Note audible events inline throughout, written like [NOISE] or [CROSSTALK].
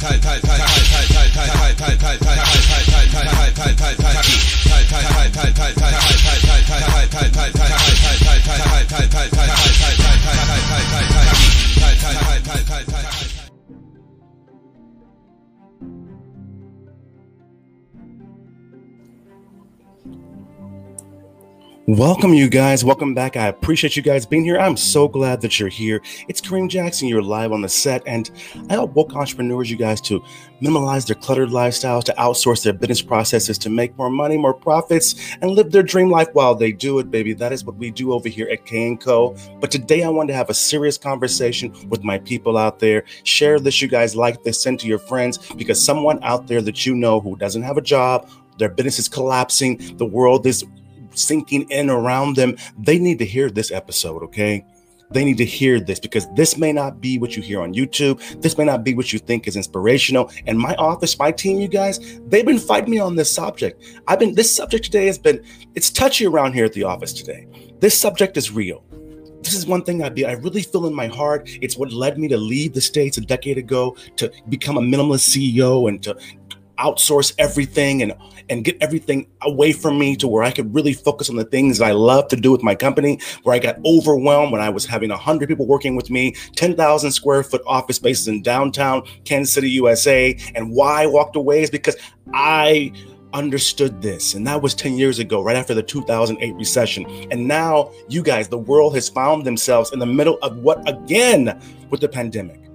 はい Welcome, you guys. Welcome back. I appreciate you guys being here. I'm so glad that you're here. It's Kareem Jackson. You're live on the set, and I help woke entrepreneurs, you guys, to minimize their cluttered lifestyles, to outsource their business processes, to make more money, more profits, and live their dream life while they do it, baby. That is what we do over here at K & Co. But today, I wanted to have a serious conversation with my people out there. Share this, you guys. Like this, send to your friends, because someone out there that you know who doesn't have a job, their business is collapsing, the world is sinking in around them, they need to hear this episode, okay? They need to hear this because this may not be what you hear on YouTube. This may not be what you think is inspirational. And my office, my team, you guys, they've been fighting me on this subject. I've been, this subject today has been, it's touchy around here at the office today. This subject is real. This is one thing I be I really feel in my heart. It's what led me to leave the States a decade ago to become a minimalist CEO and to outsource everything and and get everything away from me to where I could really focus on the things that I love to do with my company. Where I got overwhelmed when I was having 100 people working with me, 10,000 square foot office spaces in downtown Kansas City, USA. And why I walked away is because I understood this. And that was 10 years ago, right after the 2008 recession. And now, you guys, the world has found themselves in the middle of what again with the pandemic?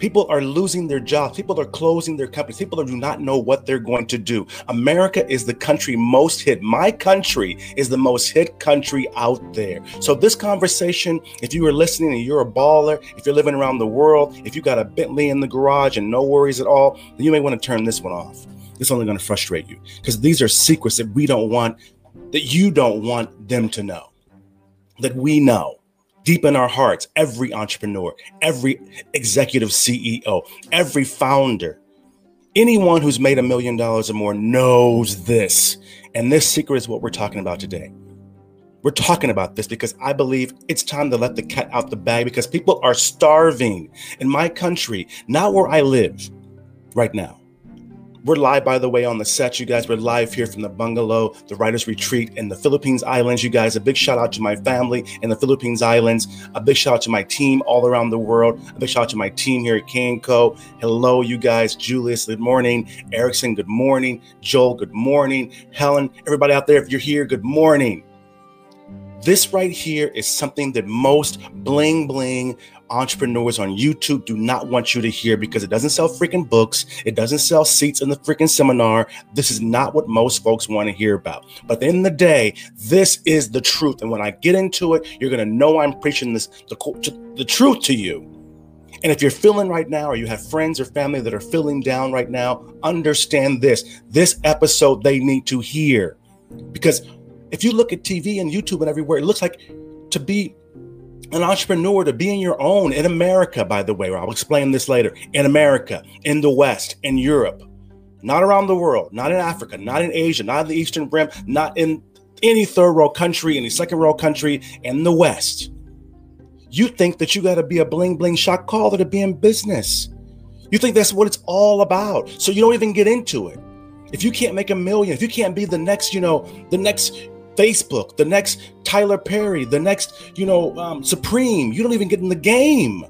People are losing their jobs. People are closing their companies. People do not know what they're going to do. America is the country most hit. My country is the most hit country out there. So, this conversation, if you are listening and you're a baller, if you're living around the world, if you got a Bentley in the garage and no worries at all, then you may want to turn this one off. It's only going to frustrate you because these are secrets that we don't want, that you don't want them to know, that we know deep in our hearts, every entrepreneur, every executive CEO, every founder, anyone who's made a million dollars or more knows this. And this secret is what we're talking about today. We're talking about this because I believe it's time to let the cat out the bag because people are starving in my country, not where I live right now. We're live, by the way, on the set. You guys, we're live here from the bungalow, the writer's retreat in the Philippines Islands. You guys, a big shout out to my family in the Philippines Islands. A big shout out to my team all around the world. A big shout out to my team here at K & Co. Hello, you guys. Julius, good morning. Erickson, good morning. Joel, good morning. Helen, everybody out there, if you're here, good morning. This right here is something that most bling bling entrepreneurs on YouTube do not want you to hear because it doesn't sell freaking books. It doesn't sell seats in the freaking seminar. This is not what most folks want to hear about. But at the the day, this is the truth. And when I get into it, you're going to know I'm preaching this the, the truth to you. And if you're feeling right now, or you have friends or family that are feeling down right now, understand this. This episode they need to hear. Because if you look at TV and YouTube and everywhere, it looks like to be an entrepreneur to be in your own in America, by the way, I'll explain this later. In America, in the West, in Europe, not around the world, not in Africa, not in Asia, not in the Eastern Rim, not in any third world country, any second world country, in the West. You think that you got to be a bling bling shot caller to be in business. You think that's what it's all about. So you don't even get into it. If you can't make a million, if you can't be the next, you know, the next Facebook, the next Tyler Perry, the next, you know, um, Supreme. You don't even get in the game.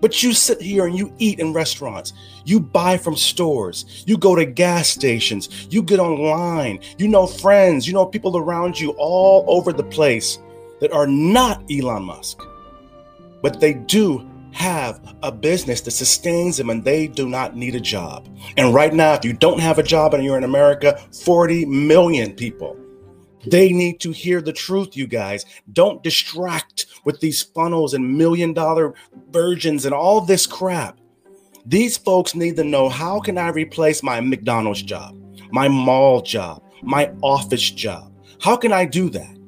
But you sit here and you eat in restaurants. You buy from stores. You go to gas stations. You get online. You know friends. You know people around you all over the place that are not Elon Musk. But they do have a business that sustains them and they do not need a job. And right now, if you don't have a job and you're in America, 40 million people they need to hear the truth, you guys. Don't distract with these funnels and million dollar versions and all this crap. These folks need to know how can I replace my McDonald's job, my mall job, my office job? How can I do that?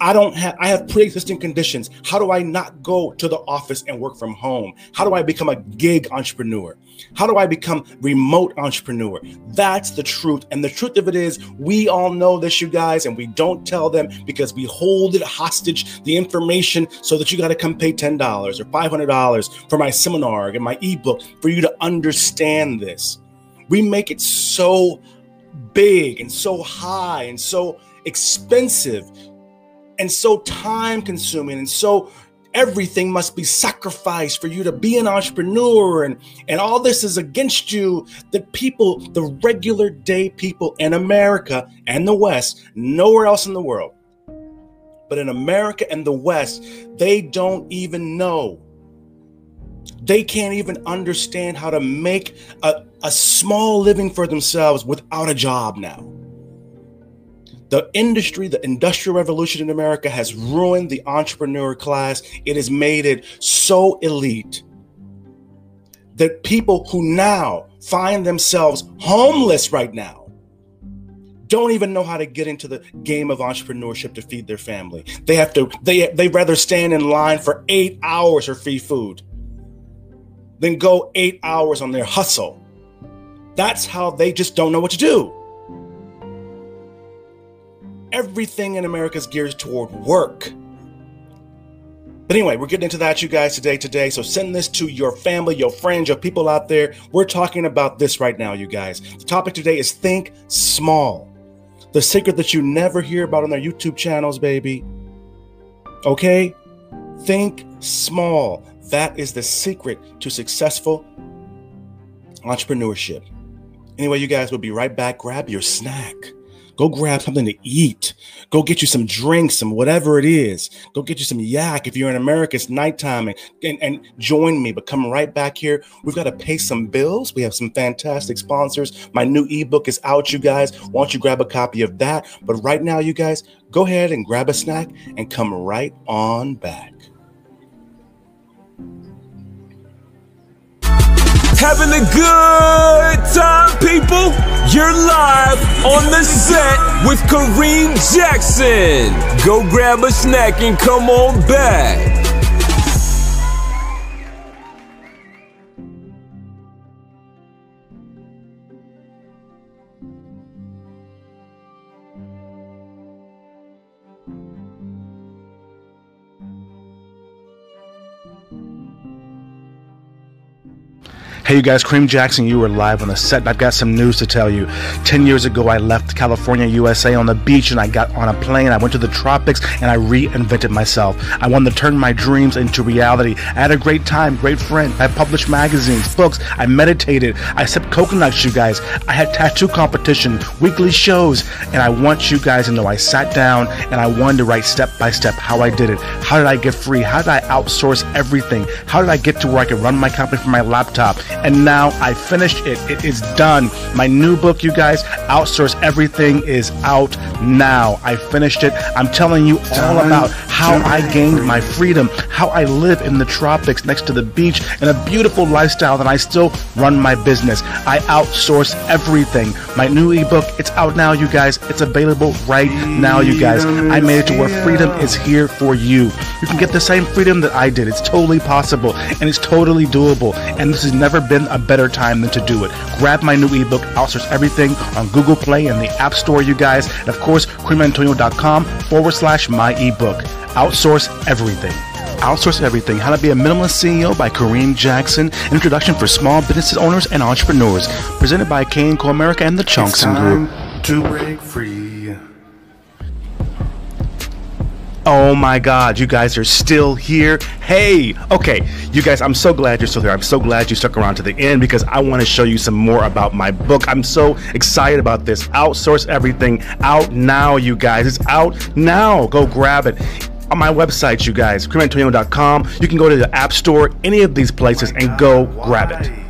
I don't have I have pre-existing conditions. How do I not go to the office and work from home? How do I become a gig entrepreneur? How do I become remote entrepreneur? That's the truth. And the truth of it is we all know this you guys and we don't tell them because we hold it hostage the information so that you got to come pay $10 or $500 for my seminar and my ebook for you to understand this. We make it so big and so high and so expensive and so time consuming and so everything must be sacrificed for you to be an entrepreneur and and all this is against you. The people the regular day people in america and the west nowhere else in the world but in america and the west they don't even know. They can't even understand how to make a, a small living for themselves without a job now the industry, the industrial revolution in America has ruined the entrepreneur class. It has made it so elite that people who now find themselves homeless right now don't even know how to get into the game of entrepreneurship to feed their family. They have to they they rather stand in line for 8 hours for free food than go 8 hours on their hustle. That's how they just don't know what to do everything in America is geared toward work. But anyway, we're getting into that, you guys, today. Today, so send this to your family, your friends, your people out there. We're talking about this right now, you guys. The topic today is think small. The secret that you never hear about on their YouTube channels, baby. Okay? Think small. That is the secret to successful entrepreneurship. Anyway, you guys, we'll be right back. Grab your snack. Go grab something to eat. Go get you some drinks, some whatever it is. Go get you some yak. If you're in America, it's nighttime and, and, and join me. But come right back here. We've got to pay some bills. We have some fantastic sponsors. My new ebook is out, you guys. Why don't you grab a copy of that? But right now, you guys, go ahead and grab a snack and come right on back. Having a good time, people? You're live on the set with Kareem Jackson. Go grab a snack and come on back. Hey, you guys, Kareem Jackson, you were live on the set. I've got some news to tell you. Ten years ago, I left California, USA on the beach and I got on a plane. I went to the tropics and I reinvented myself. I wanted to turn my dreams into reality. I had a great time, great friend. I published magazines, books. I meditated. I sipped coconuts, you guys. I had tattoo competition, weekly shows. And I want you guys to know I sat down and I wanted to write step by step how I did it. How did I get free? How did I outsource everything? How did I get to where I could run my company from my laptop? And now I finished it. It is done. My new book, you guys, Outsource Everything, is out now. I finished it. I'm telling you all about how I gained my freedom, how I live in the tropics next to the beach in a beautiful lifestyle, that I still run my business. I outsource everything. My new ebook, it's out now, you guys. It's available right now, you guys. I made it to where freedom is here for you. You can get the same freedom that I did. It's totally possible and it's totally doable. And this has never been a better time than to do it. Grab my new ebook, Outsource Everything, on Google Play and the App Store, you guys. And of course, kareemantonio.com forward slash my ebook. Outsource everything. Outsource Everything How to Be a Minimalist CEO by Kareem Jackson. Introduction for small business owners and entrepreneurs. Presented by Kane Co America and the Chongson Group. To break free. Oh my God, you guys are still here. Hey, okay, you guys, I'm so glad you're still here. I'm so glad you stuck around to the end because I want to show you some more about my book. I'm so excited about this. Outsource Everything out now, you guys. It's out now. Go grab it on my website, you guys, kareemantonio.com. You can go to the App Store, any of these places, and go grab it.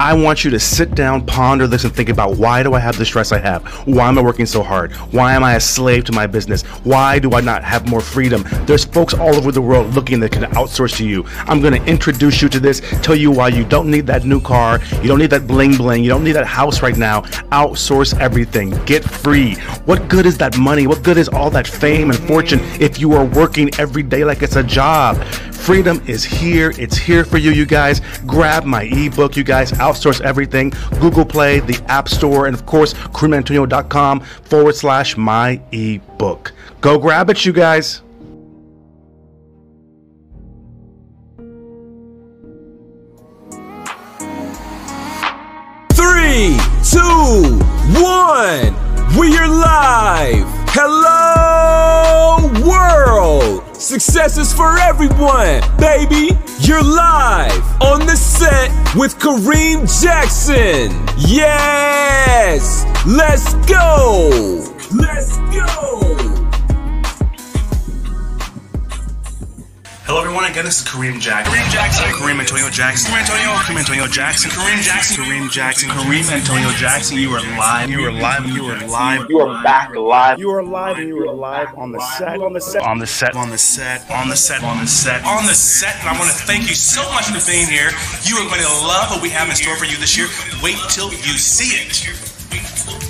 I want you to sit down, ponder this, and think about why do I have the stress I have? Why am I working so hard? Why am I a slave to my business? Why do I not have more freedom? There's folks all over the world looking that can outsource to you. I'm going to introduce you to this, tell you why you don't need that new car, you don't need that bling bling, you don't need that house right now. Outsource everything. Get free. What good is that money? What good is all that fame and fortune if you are working every day like it's a job? Freedom is here. It's here for you, you guys. Grab my ebook, you guys. Outsource everything. Google Play, the App Store, and of course, kareemantonio.com forward slash my ebook. Go grab it, you guys. Three, two, one. We are live. Hello, world. Success is for everyone, baby. You're live on the set with Kareem Jackson. Yes, let's go. Let's go. Hello, everyone. Again, this is Kareem Jackson. Kareem Jackson. Kareem Antonio Jackson. Kareem Antonio. Kareem Antonio Jackson. Kareem Jackson. Kareem Jackson. Kareem Antonio Jackson. You are live. You are live. You are live. You are back live. You are live, and you are live on the set. On the set. On the set. On the set. On the set. On the set. On the set. And I want to thank you so much for being here. You are going to love what we have in store for you this year. Wait till you see it.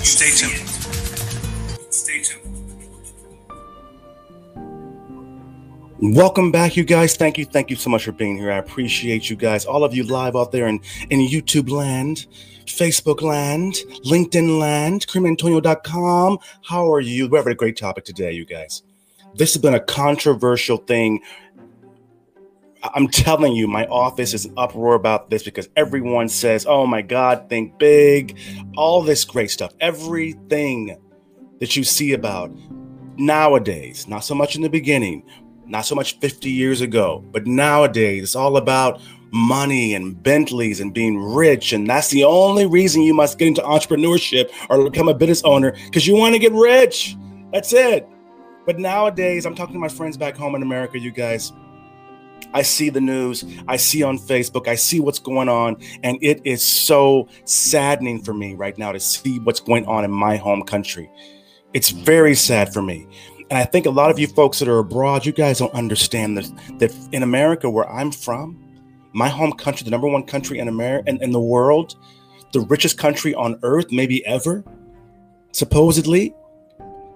Stay tuned. Welcome back, you guys. Thank you, thank you so much for being here. I appreciate you guys, all of you live out there in, in YouTube land, Facebook land, LinkedIn land, kareemantonio.com. How are you? We have a great topic today, you guys. This has been a controversial thing. I'm telling you, my office is an uproar about this because everyone says, oh my God, think big, all this great stuff. Everything that you see about nowadays, not so much in the beginning, not so much 50 years ago, but nowadays it's all about money and Bentleys and being rich. And that's the only reason you must get into entrepreneurship or become a business owner because you want to get rich. That's it. But nowadays, I'm talking to my friends back home in America, you guys. I see the news, I see on Facebook, I see what's going on, and it is so saddening for me right now to see what's going on in my home country. It's very sad for me. And I think a lot of you folks that are abroad, you guys don't understand this that in America, where I'm from, my home country, the number one country in America in, in the world, the richest country on earth, maybe ever, supposedly.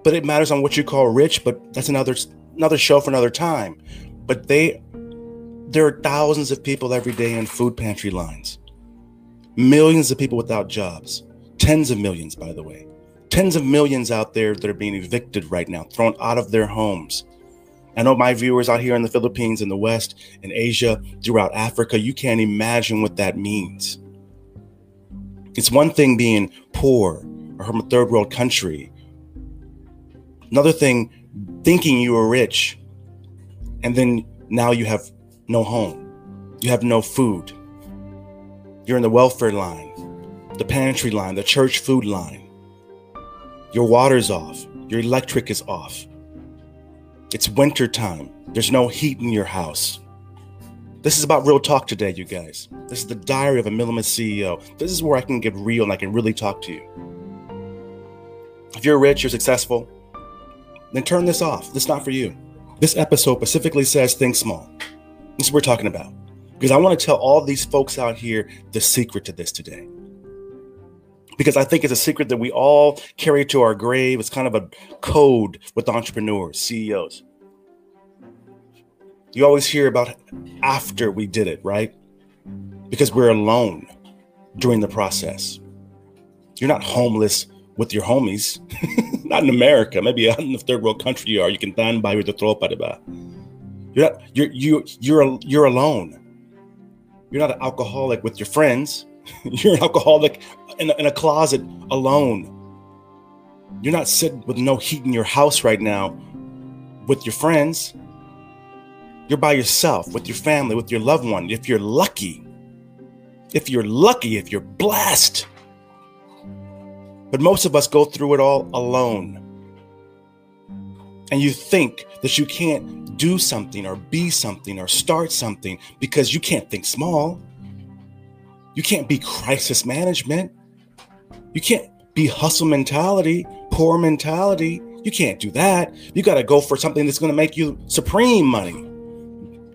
But it matters on what you call rich, but that's another another show for another time. But they there are thousands of people every day in food pantry lines. Millions of people without jobs. Tens of millions, by the way tens of millions out there that are being evicted right now, thrown out of their homes. I know my viewers out here in the Philippines, in the West, in Asia, throughout Africa, you can't imagine what that means. It's one thing being poor or from a third world country. Another thing, thinking you are rich, and then now you have no home, you have no food. You're in the welfare line, the pantry line, the church food line. Your water's off. Your electric is off. It's winter time. There's no heat in your house. This is about real talk today, you guys. This is the diary of a Milliman CEO. This is where I can get real and I can really talk to you. If you're rich, you're successful, then turn this off. This is not for you. This episode specifically says think small. This is what we're talking about. Because I want to tell all these folks out here the secret to this today because I think it's a secret that we all carry to our grave. It's kind of a code with entrepreneurs, CEOs. You always hear about after we did it, right? Because we're alone during the process. You're not homeless with your homies. [LAUGHS] not in America. Maybe out in the third world country you are. You can stand by with the throat ba. You're not you're you you're you're alone. You're not an alcoholic with your friends. [LAUGHS] you're an alcoholic in a, in a closet alone. You're not sitting with no heat in your house right now with your friends. You're by yourself, with your family, with your loved one. If you're lucky, if you're lucky, if you're blessed. But most of us go through it all alone. And you think that you can't do something or be something or start something because you can't think small. You can't be crisis management. You can't be hustle mentality, poor mentality. You can't do that. You got to go for something that's going to make you supreme money.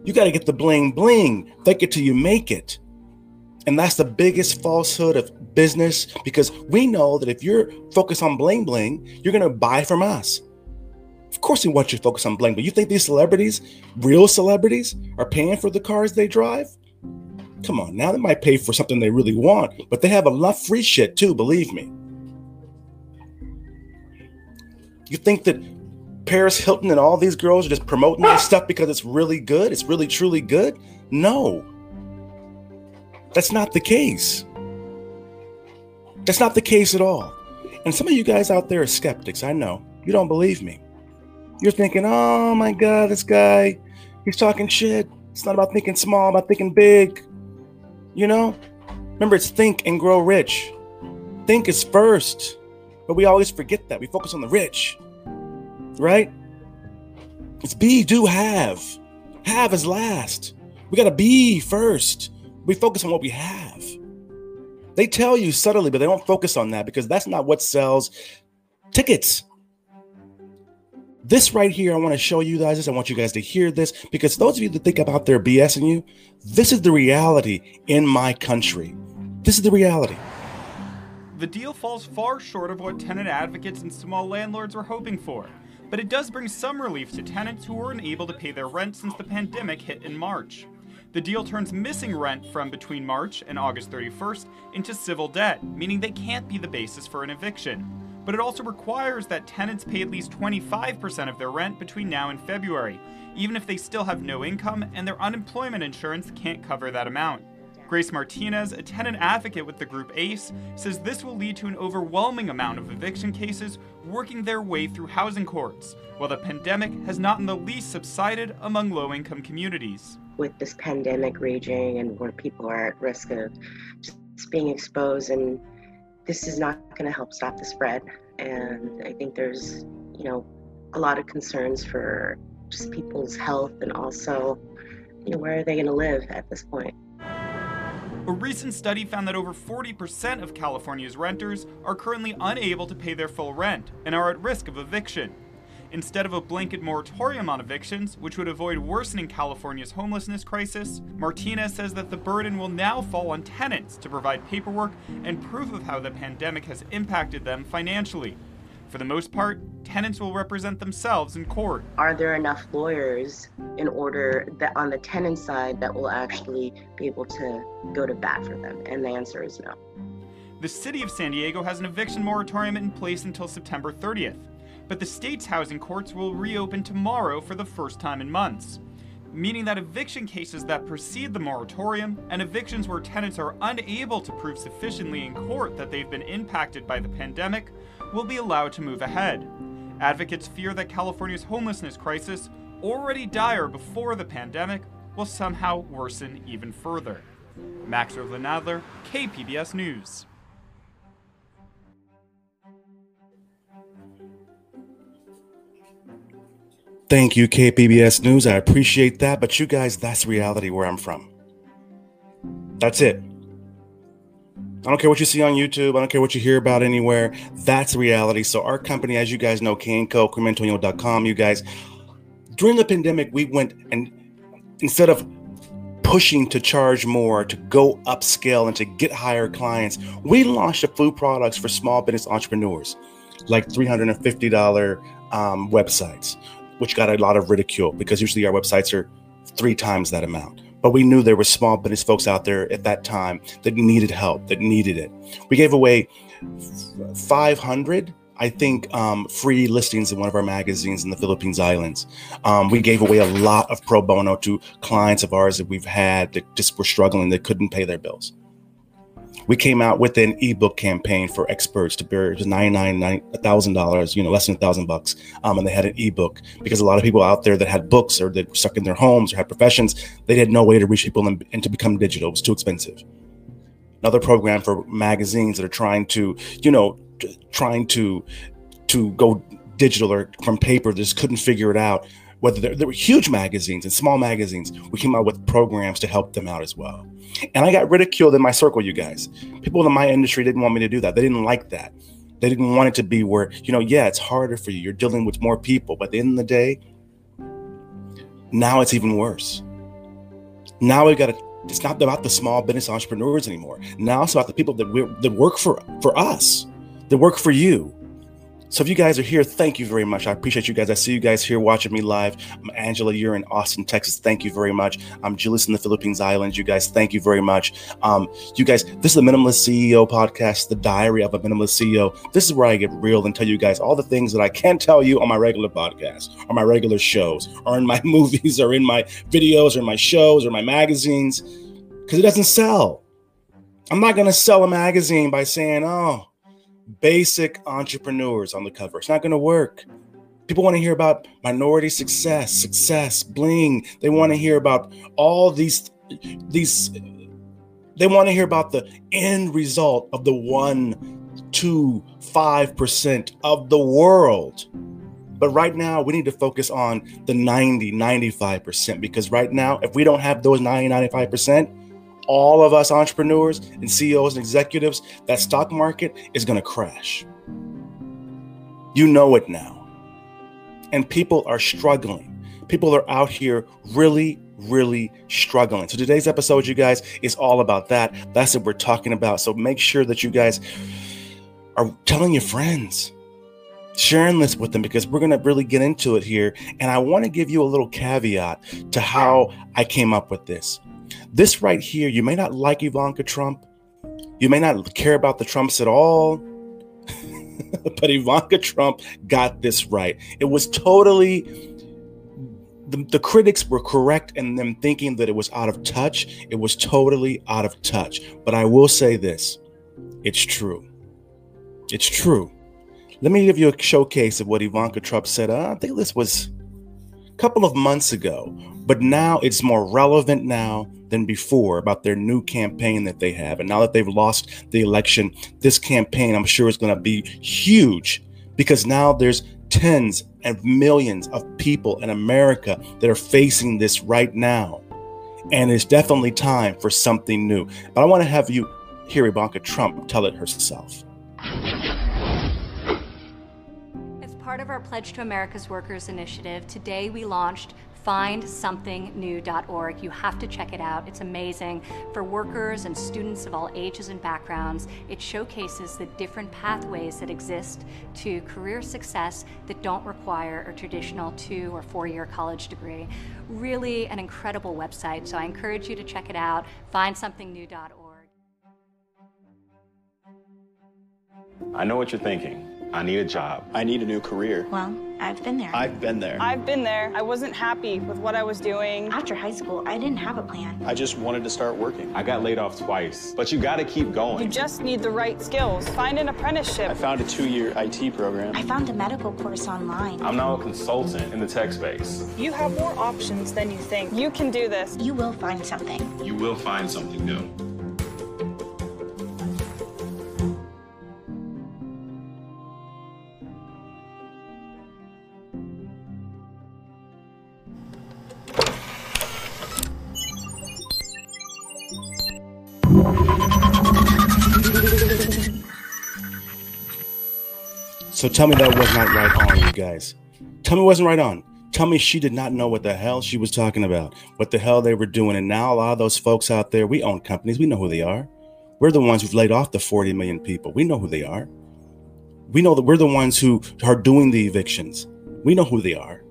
You got to get the bling bling. Fake it till you make it. And that's the biggest falsehood of business because we know that if you're focused on bling bling, you're going to buy from us. Of course, we want you to focus on bling, but you think these celebrities, real celebrities, are paying for the cars they drive? Come on, now they might pay for something they really want, but they have enough free shit too, believe me. You think that Paris Hilton and all these girls are just promoting this stuff because it's really good? It's really truly good? No. That's not the case. That's not the case at all. And some of you guys out there are skeptics. I know. You don't believe me. You're thinking, oh my God, this guy, he's talking shit. It's not about thinking small, about thinking big. You know? Remember, it's think and grow rich. Think is first, but we always forget that. We focus on the rich, right? It's be, do, have. Have is last. We got to be first. We focus on what we have. They tell you subtly, but they don't focus on that because that's not what sells tickets. This right here, I want to show you guys this. I want you guys to hear this because those of you that think about their BS BSing you, this is the reality in my country. This is the reality. The deal falls far short of what tenant advocates and small landlords were hoping for, but it does bring some relief to tenants who weren't able to pay their rent since the pandemic hit in March. The deal turns missing rent from between March and August 31st into civil debt, meaning they can't be the basis for an eviction but it also requires that tenants pay at least 25% of their rent between now and February, even if they still have no income and their unemployment insurance can't cover that amount. Grace Martinez, a tenant advocate with the group ACCE, says this will lead to an overwhelming amount of eviction cases working their way through housing courts, while the pandemic has not in the least subsided among low income communities. With this pandemic raging and where people are at risk of just being exposed and this is not going to help stop the spread. And I think there's, you know, a lot of concerns for just people's health and also, you know, where are they going to live at this point? A recent study found that over 40% of California's renters are currently unable to pay their full rent and are at risk of eviction. Instead of a blanket moratorium on evictions, which would avoid worsening California's homelessness crisis, Martinez says that the burden will now fall on tenants to provide paperwork and proof of how the pandemic has impacted them financially. For the most part, tenants will represent themselves in court. Are there enough lawyers in order that on the tenant side that will actually be able to go to bat for them? And the answer is no. The city of San Diego has an eviction moratorium in place until September 30th but the state's housing courts will reopen tomorrow for the first time in months. Meaning that eviction cases that precede the moratorium and evictions where tenants are unable to prove sufficiently in court that they've been impacted by the pandemic will be allowed to move ahead. Advocates fear that California's homelessness crisis, already dire before the pandemic, will somehow worsen even further. Max Nadler, KPBS News. Thank you, KPBS News. I appreciate that. But you guys, that's reality where I'm from. That's it. I don't care what you see on YouTube. I don't care what you hear about anywhere. That's reality. So our company, as you guys know, K&Co, you guys, during the pandemic, we went and instead of pushing to charge more, to go upscale and to get higher clients, we launched a food products for small business entrepreneurs, like $350 um, websites which got a lot of ridicule because usually our websites are three times that amount. But we knew there were small business folks out there at that time that needed help, that needed it. We gave away 500, I think, um, free listings in one of our magazines in the Philippines Islands. Um, we gave away a lot of pro bono to clients of ours that we've had that just were struggling, that couldn't pay their bills we came out with an ebook campaign for experts to bear just ninety-nine thousand dollars, you know, less than a thousand bucks. Um, and they had an ebook because a lot of people out there that had books or that were stuck in their homes or had professions, they had no way to reach people and, and to become digital. It was too expensive. Another program for magazines that are trying to, you know, trying to to go digital or from paper, just couldn't figure it out whether there, were huge magazines and small magazines, we came out with programs to help them out as well. And I got ridiculed in my circle, you guys. People in my industry didn't want me to do that. They didn't like that. They didn't want it to be where, you know, yeah, it's harder for you. You're dealing with more people. But at the end of the day, now it's even worse. Now we got to, it's not about the small business entrepreneurs anymore. Now it's about the people that, we, that work for, for us, that work for you. So if you guys are here, thank you very much. I appreciate you guys. I see you guys here watching me live. I'm Angela. You're in Austin, Texas. Thank you very much. I'm Julius in the Philippines Islands. You guys, thank you very much. Um, you guys, this is the Minimalist CEO podcast, the diary of a minimalist CEO. This is where I get real and tell you guys all the things that I can't tell you on my regular podcast or my regular shows or in my [LAUGHS] movies or in my videos or my shows or my magazines because it doesn't sell. I'm not to sell a magazine by saying, oh, basic entrepreneurs on the cover. It's not going to work. People want to hear about minority success, success, bling. They want to hear about all these these they want to hear about the end result of the 1 2 5% of the world. But right now, we need to focus on the 90, 95% because right now, if we don't have those 90, 95%, all of us entrepreneurs and CEOs and executives, that stock market is going to crash. You know it now. And people are struggling. People are out here really, really struggling. So today's episode, you guys, is all about that. That's what we're talking about. So make sure that you guys are telling your friends, sharing this with them because we're going to really get into it here. And I want to give you a little caveat to how I came up with this. This right here, you may not like Ivanka Trump. You may not care about the Trumps at all. [LAUGHS] but Ivanka Trump got this right. It was totally the, the, critics were correct in them thinking that it was out of touch. It was totally out of touch. But I will say this it's true. It's true. Let me give you a showcase of what Ivanka Trump said. Uh, I think this was a couple of months ago, but now it's more relevant now than before about their new campaign that they have. And now that they've lost the election, this campaign, I'm sure, is going to be huge because now there's tens of millions of people in America that are facing this right now. And it's definitely time for something new. But I want to have you hear Ivanka Trump tell it herself. Of our Pledge to America's Workers initiative, today we launched findsomethingnew.org. You have to check it out. It's amazing for workers and students of all ages and backgrounds. It showcases the different pathways that exist to career success that don't require a traditional two or four year college degree. Really an incredible website, so I encourage you to check it out. Findsomethingnew.org. I know what you're thinking. I need a job. I need a new career. Well, I've been there. I've been there. I've been there. I wasn't happy with what I was doing. After high school, I didn't have a plan. I just wanted to start working. I got laid off twice, but you gotta keep going. You just need the right skills. Find an apprenticeship. I found a two-year IT program. I found a medical course online. I'm now a consultant in the tech space. You have more options than you think. You can do this. You will find something. You will find something new. So tell me that was not right on, you guys. Tell me it wasn't right on. Tell me she did not know what the hell she was talking about, what the hell they were doing. And now a lot of those folks out there, we own companies. We know who they are. We're the ones who've laid off the 40 million people. We know who they are. We know that we're the ones who are doing the evictions. We know who they are.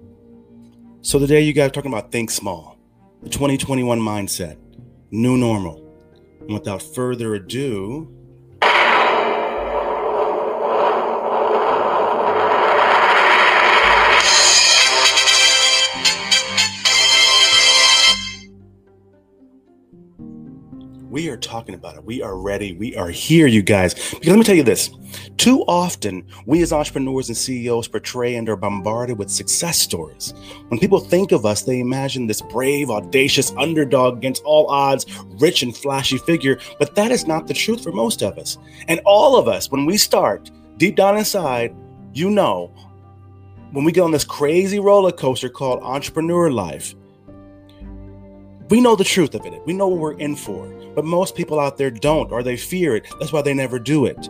So today you guys are talking about think small, the 2021 mindset, new normal. And without further ado, We are talking about it. We are ready. We are here, you guys. Because let me tell you this too often, we as entrepreneurs and CEOs portray and are bombarded with success stories. When people think of us, they imagine this brave, audacious underdog against all odds, rich and flashy figure. But that is not the truth for most of us. And all of us, when we start deep down inside, you know, when we get on this crazy roller coaster called entrepreneur life, We know the truth of it. We know what we're in for. But most people out there don't, or they fear it. That's why they never do it.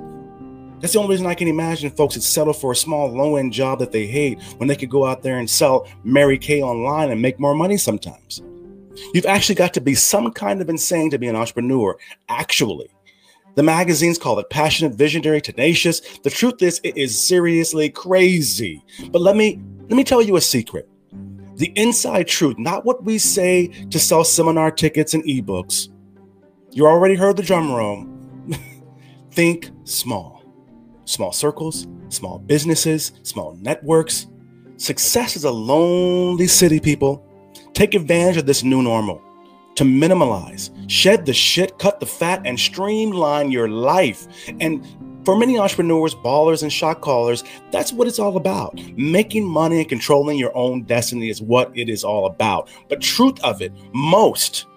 That's the only reason I can imagine folks that settle for a small low end job that they hate when they could go out there and sell Mary Kay online and make more money sometimes. You've actually got to be some kind of insane to be an entrepreneur, actually. The magazines call it passionate, visionary, tenacious. The truth is, it is seriously crazy. But let me let me tell you a secret. The inside truth, not what we say to sell seminar tickets and ebooks. You already heard the drum roll. [LAUGHS] Think small. Small circles, small businesses, small networks. Success is a lonely city, people. Take advantage of this new normal to minimalize, shed the shit, cut the fat, and streamline your life. And for many entrepreneurs, ballers, and shot callers, that's what it's all about. Making money and controlling your own destiny is what it is all about. But truth of it, most,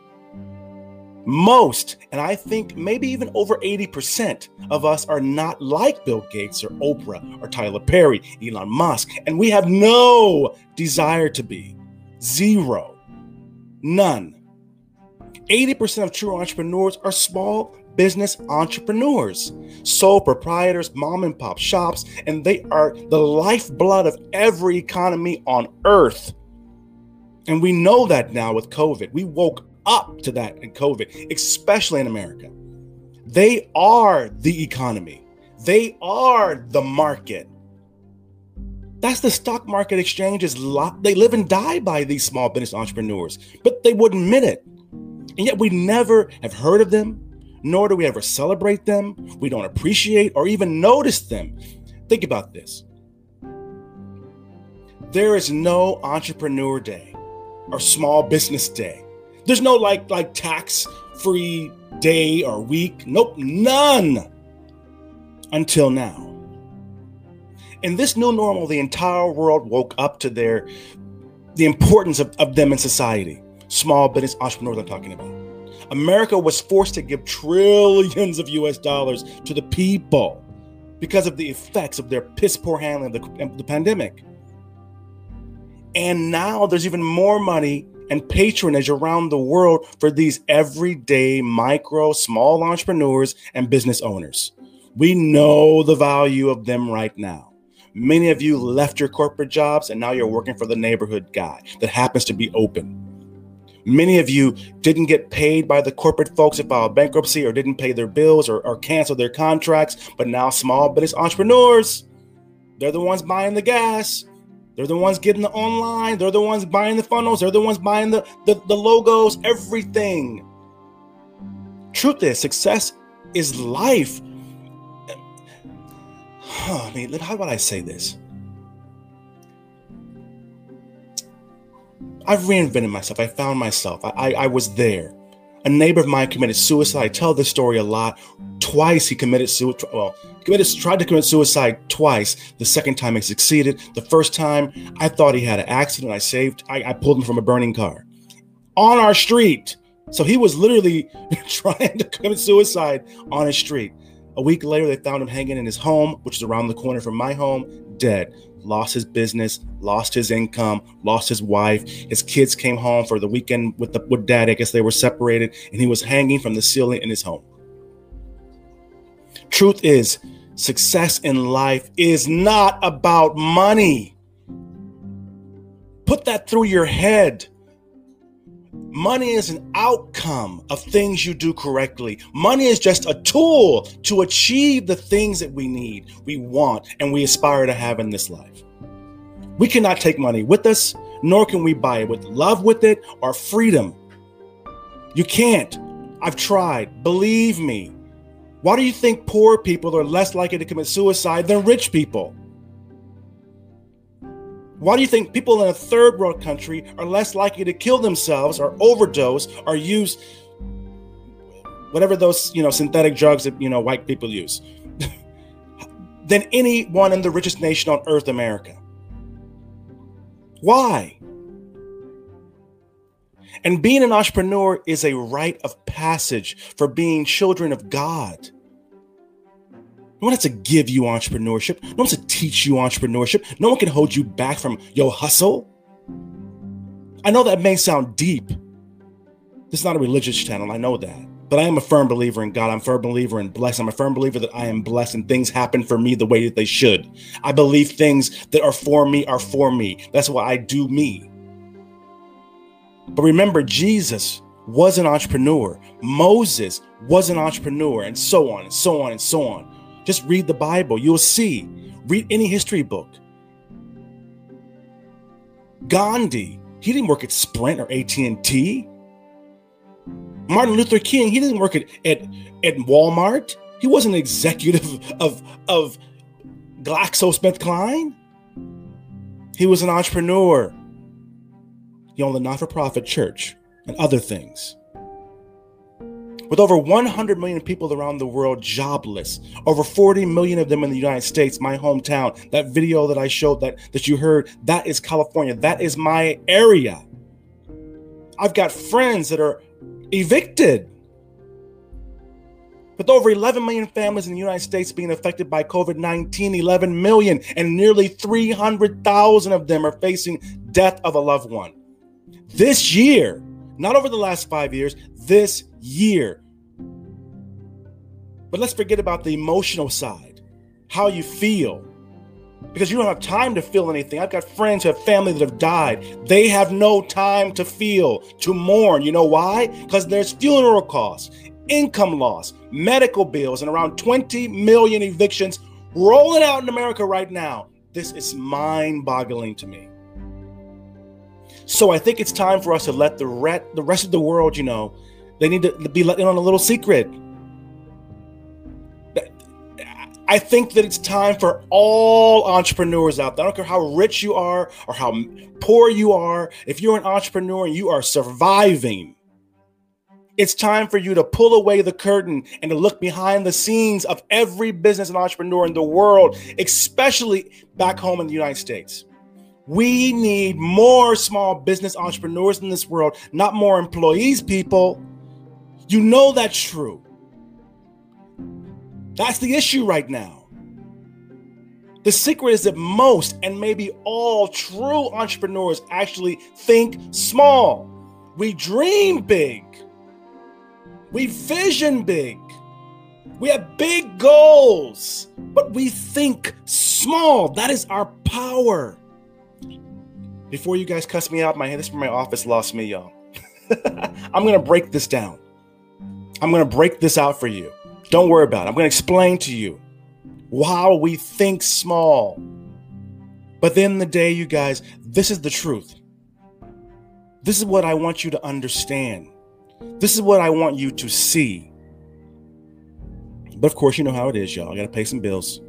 most, and I think maybe even over 80% of us are not like Bill Gates or Oprah or Tyler Perry, Elon Musk, and we have no desire to be. Zero. None. 80% of true entrepreneurs are small business entrepreneurs, sole proprietors, mom and pop shops, and they are the lifeblood of every economy on earth. And we know that now with COVID. We woke up to that in COVID, especially in America. They are the economy, they are the market. That's the stock market exchanges. They live and die by these small business entrepreneurs, but they wouldn't admit it. And yet we never have heard of them, nor do we ever celebrate them. We don't appreciate or even notice them. Think about this there is no entrepreneur day or small business day. There's no like like tax free day or week. Nope, none until now. In this new normal, the entire world woke up to their the importance of, of them in society. Small business entrepreneurs I'm talking about. America was forced to give trillions of US dollars to the people because of the effects of their piss poor handling of the, the pandemic. And now there's even more money and patronage around the world for these everyday micro, small entrepreneurs and business owners. We know the value of them right now. Many of you left your corporate jobs and now you're working for the neighborhood guy that happens to be open. Many of you didn't get paid by the corporate folks that filed bankruptcy or didn't pay their bills or, or cancel their contracts, but now small business entrepreneurs, they're the ones buying the gas. They're the ones getting the online. They're the ones buying the funnels. They're the ones buying the, the, the logos, everything. Truth is, success is life. I mean, how would I say this? I've reinvented myself. I found myself. I, I, I, was there. A neighbor of mine committed suicide. I tell this story a lot. Twice he committed suicide. Well, committed tried to commit suicide twice. The second time he succeeded. The first time I thought he had an accident. I saved. I, I pulled him from a burning car on our street. So he was literally [LAUGHS] trying to commit suicide on his street. A week later, they found him hanging in his home, which is around the corner from my home, dead lost his business, lost his income, lost his wife. His kids came home for the weekend with the with dad. I guess they were separated, and he was hanging from the ceiling in his home. Truth is, success in life is not about money. Put that through your head. Money is an outcome of things you do correctly. Money is just a tool to achieve the things that we need, we want, and we aspire to have in this life. We cannot take money with us, nor can we buy it with love with it or freedom. You can't. I've tried. Believe me. Why do you think poor people are less likely to commit suicide than rich people? Why do you think people in a third world country are less likely to kill themselves or overdose or use whatever those, you know, synthetic drugs that, you know, white people use [LAUGHS] than anyone in the richest nation on earth, America? Why? And being an entrepreneur is a rite of passage for being children of God. No one has to give you entrepreneurship. No one has to teach you entrepreneurship. No one can hold you back from your hustle. I know that may sound deep, This is not a religious channel. I know that. But I am a firm believer in God. I'm a firm believer in blessed. I'm a firm believer that I am blessed and things happen for me the way that they should. I believe things that are for me are for me. That's why I do me. But remember, Jesus was an entrepreneur. Moses was an entrepreneur, and so on and so on and so on. Just read the Bible. You'll see. Read any history book. Gandhi, he didn't work at Sprint or AT&T. Martin Luther King, he didn't work at, at, at Walmart. He wasn't an executive of, of GlaxoSmithKline. He was an entrepreneur. He owned a not for profit church and other things. With over 100 million people around the world jobless, over 40 million of them in the United States, my hometown, that video that I showed that, that you heard, that is California. That is my area. I've got friends that are evicted. With over 11 million families in the United States being affected by COVID 19, 11 million, and nearly 300,000 of them are facing death of a loved one. This year, not over the last five years, this year. But let's forget about the emotional side, how you feel, because you don't have time to feel anything. I've got friends who have family that have died. They have no time to feel, to mourn. You know why? Because there's funeral costs, income loss, medical bills, and around 20 million evictions rolling out in America right now. This is mind boggling to me. So I think it's time for us to let the, the rest of the world, you know, they need to be let in on a little secret. I think that it's time for all entrepreneurs out there. I don't care how rich you are or how poor you are. If you're an entrepreneur and you are surviving, it's time for you to pull away the curtain and to look behind the scenes of every business and entrepreneur in the world, especially back home in the United States. We need more small business entrepreneurs in this world, not more employees, people. You know that's true. That's the issue right now. The secret is that most and maybe all true entrepreneurs actually think small. We dream big. We vision big. We have big goals, but we think small. That is our power. Before you guys cuss me out, my this from my office lost me, y'all. [LAUGHS] I'm gonna break this down. I'm gonna break this out for you. Don't worry about it. I'm going to explain to you why we think small. But then the day, you guys, this is the truth. This is what I want you to understand. This is what I want you to see. But of course, you know how it is, y'all. I got to pay some bills.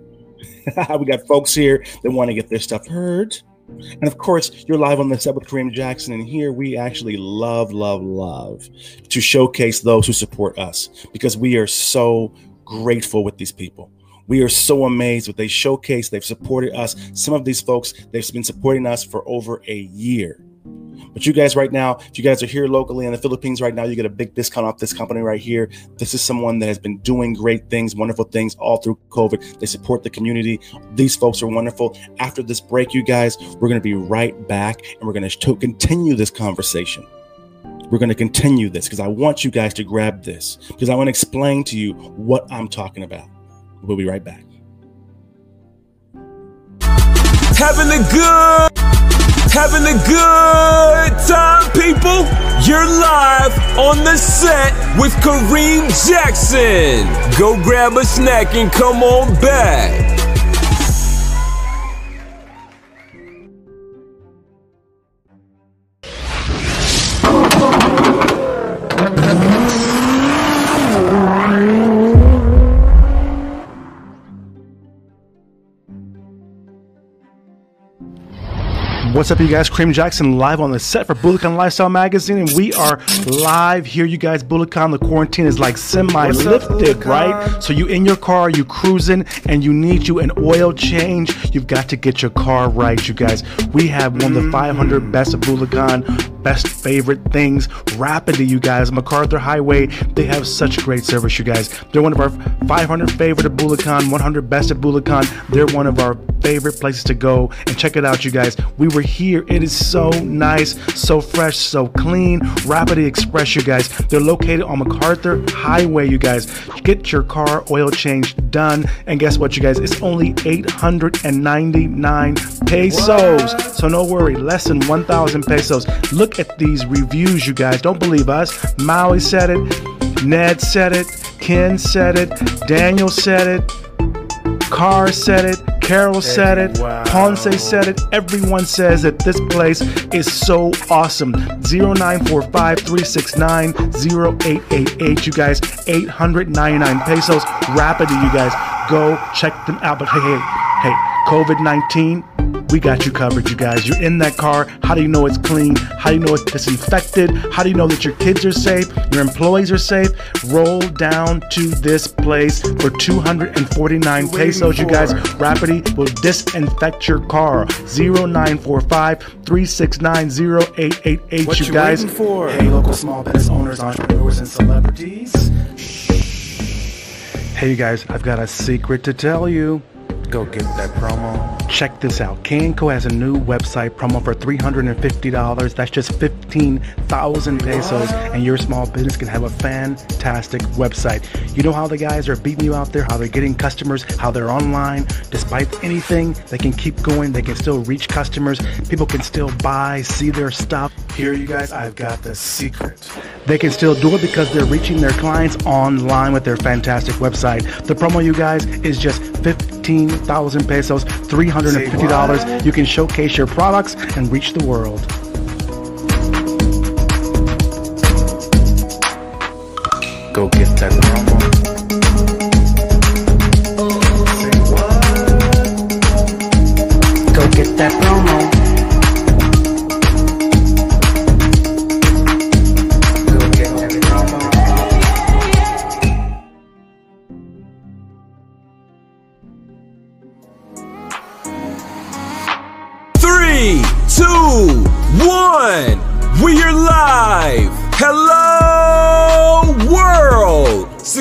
[LAUGHS] we got folks here that want to get their stuff heard. And of course, you're live on the set with Kareem Jackson. And here we actually love, love, love to showcase those who support us because we are so grateful with these people. We are so amazed what they showcase. They've supported us. Some of these folks, they've been supporting us for over a year. But you guys, right now, if you guys are here locally in the Philippines right now, you get a big discount off this company right here. This is someone that has been doing great things, wonderful things all through COVID. They support the community. These folks are wonderful. After this break, you guys, we're going to be right back and we're going to continue this conversation. We're going to continue this because I want you guys to grab this because I want to explain to you what I'm talking about. We'll be right back. Having a good Having a good time, people? You're live on the set with Kareem Jackson. Go grab a snack and come on back. What's up, you guys? Kareem Jackson live on the set for Bulacan Lifestyle Magazine, and we are live here, you guys. Bulacan, the quarantine is like semi-lifted, right? So you in your car, you cruising, and you need you an oil change. You've got to get your car right, you guys. We have one of the 500 best of Bulacan, best favorite things. Rapidly, you guys. MacArthur Highway, they have such great service, you guys. They're one of our 500 favorite of Bulacan, 100 best of Bulacan. They're one of our favorite places to go and check it out, you guys. We were here. It is so nice, so fresh, so clean. Rapidly Express, you guys. They're located on MacArthur Highway, you guys. Get your car oil change done. And guess what, you guys? It's only 899 pesos. What? So no worry, less than 1,000 pesos. Look at these reviews, you guys. Don't believe us. Maui said it, Ned said it, Ken said it, Daniel said it, Carr said it, Carol said it, wow. Ponce said it. Everyone says that this place is so awesome. 0945 369 0888. You guys, 899 pesos. Rapidly, you guys, go check them out. But hey, hey, hey, COVID 19 we got you covered, you guys. You're in that car. How do you know it's clean? How do you know it's disinfected? How do you know that your kids are safe? Your employees are safe? Roll down to this place for 249 pesos, you guys. Rapidly will disinfect your car. 0945 369 0888, what you guys. For? Hey, local small business owners, entrepreneurs, and celebrities. Hey, you guys, I've got a secret to tell you. Go get that promo. Check this out. K&Co has a new website promo for $350. That's just 15,000 pesos and your small business can have a fantastic website. You know how the guys are beating you out there, how they're getting customers, how they're online. Despite anything, they can keep going. They can still reach customers. People can still buy, see their stuff. Here, you guys, I've got the secret. They can still do it because they're reaching their clients online with their fantastic website. The promo, you guys, is just 15,000 pesos, $350. You can showcase your products and reach the world. Go get that promo. Go get that promo.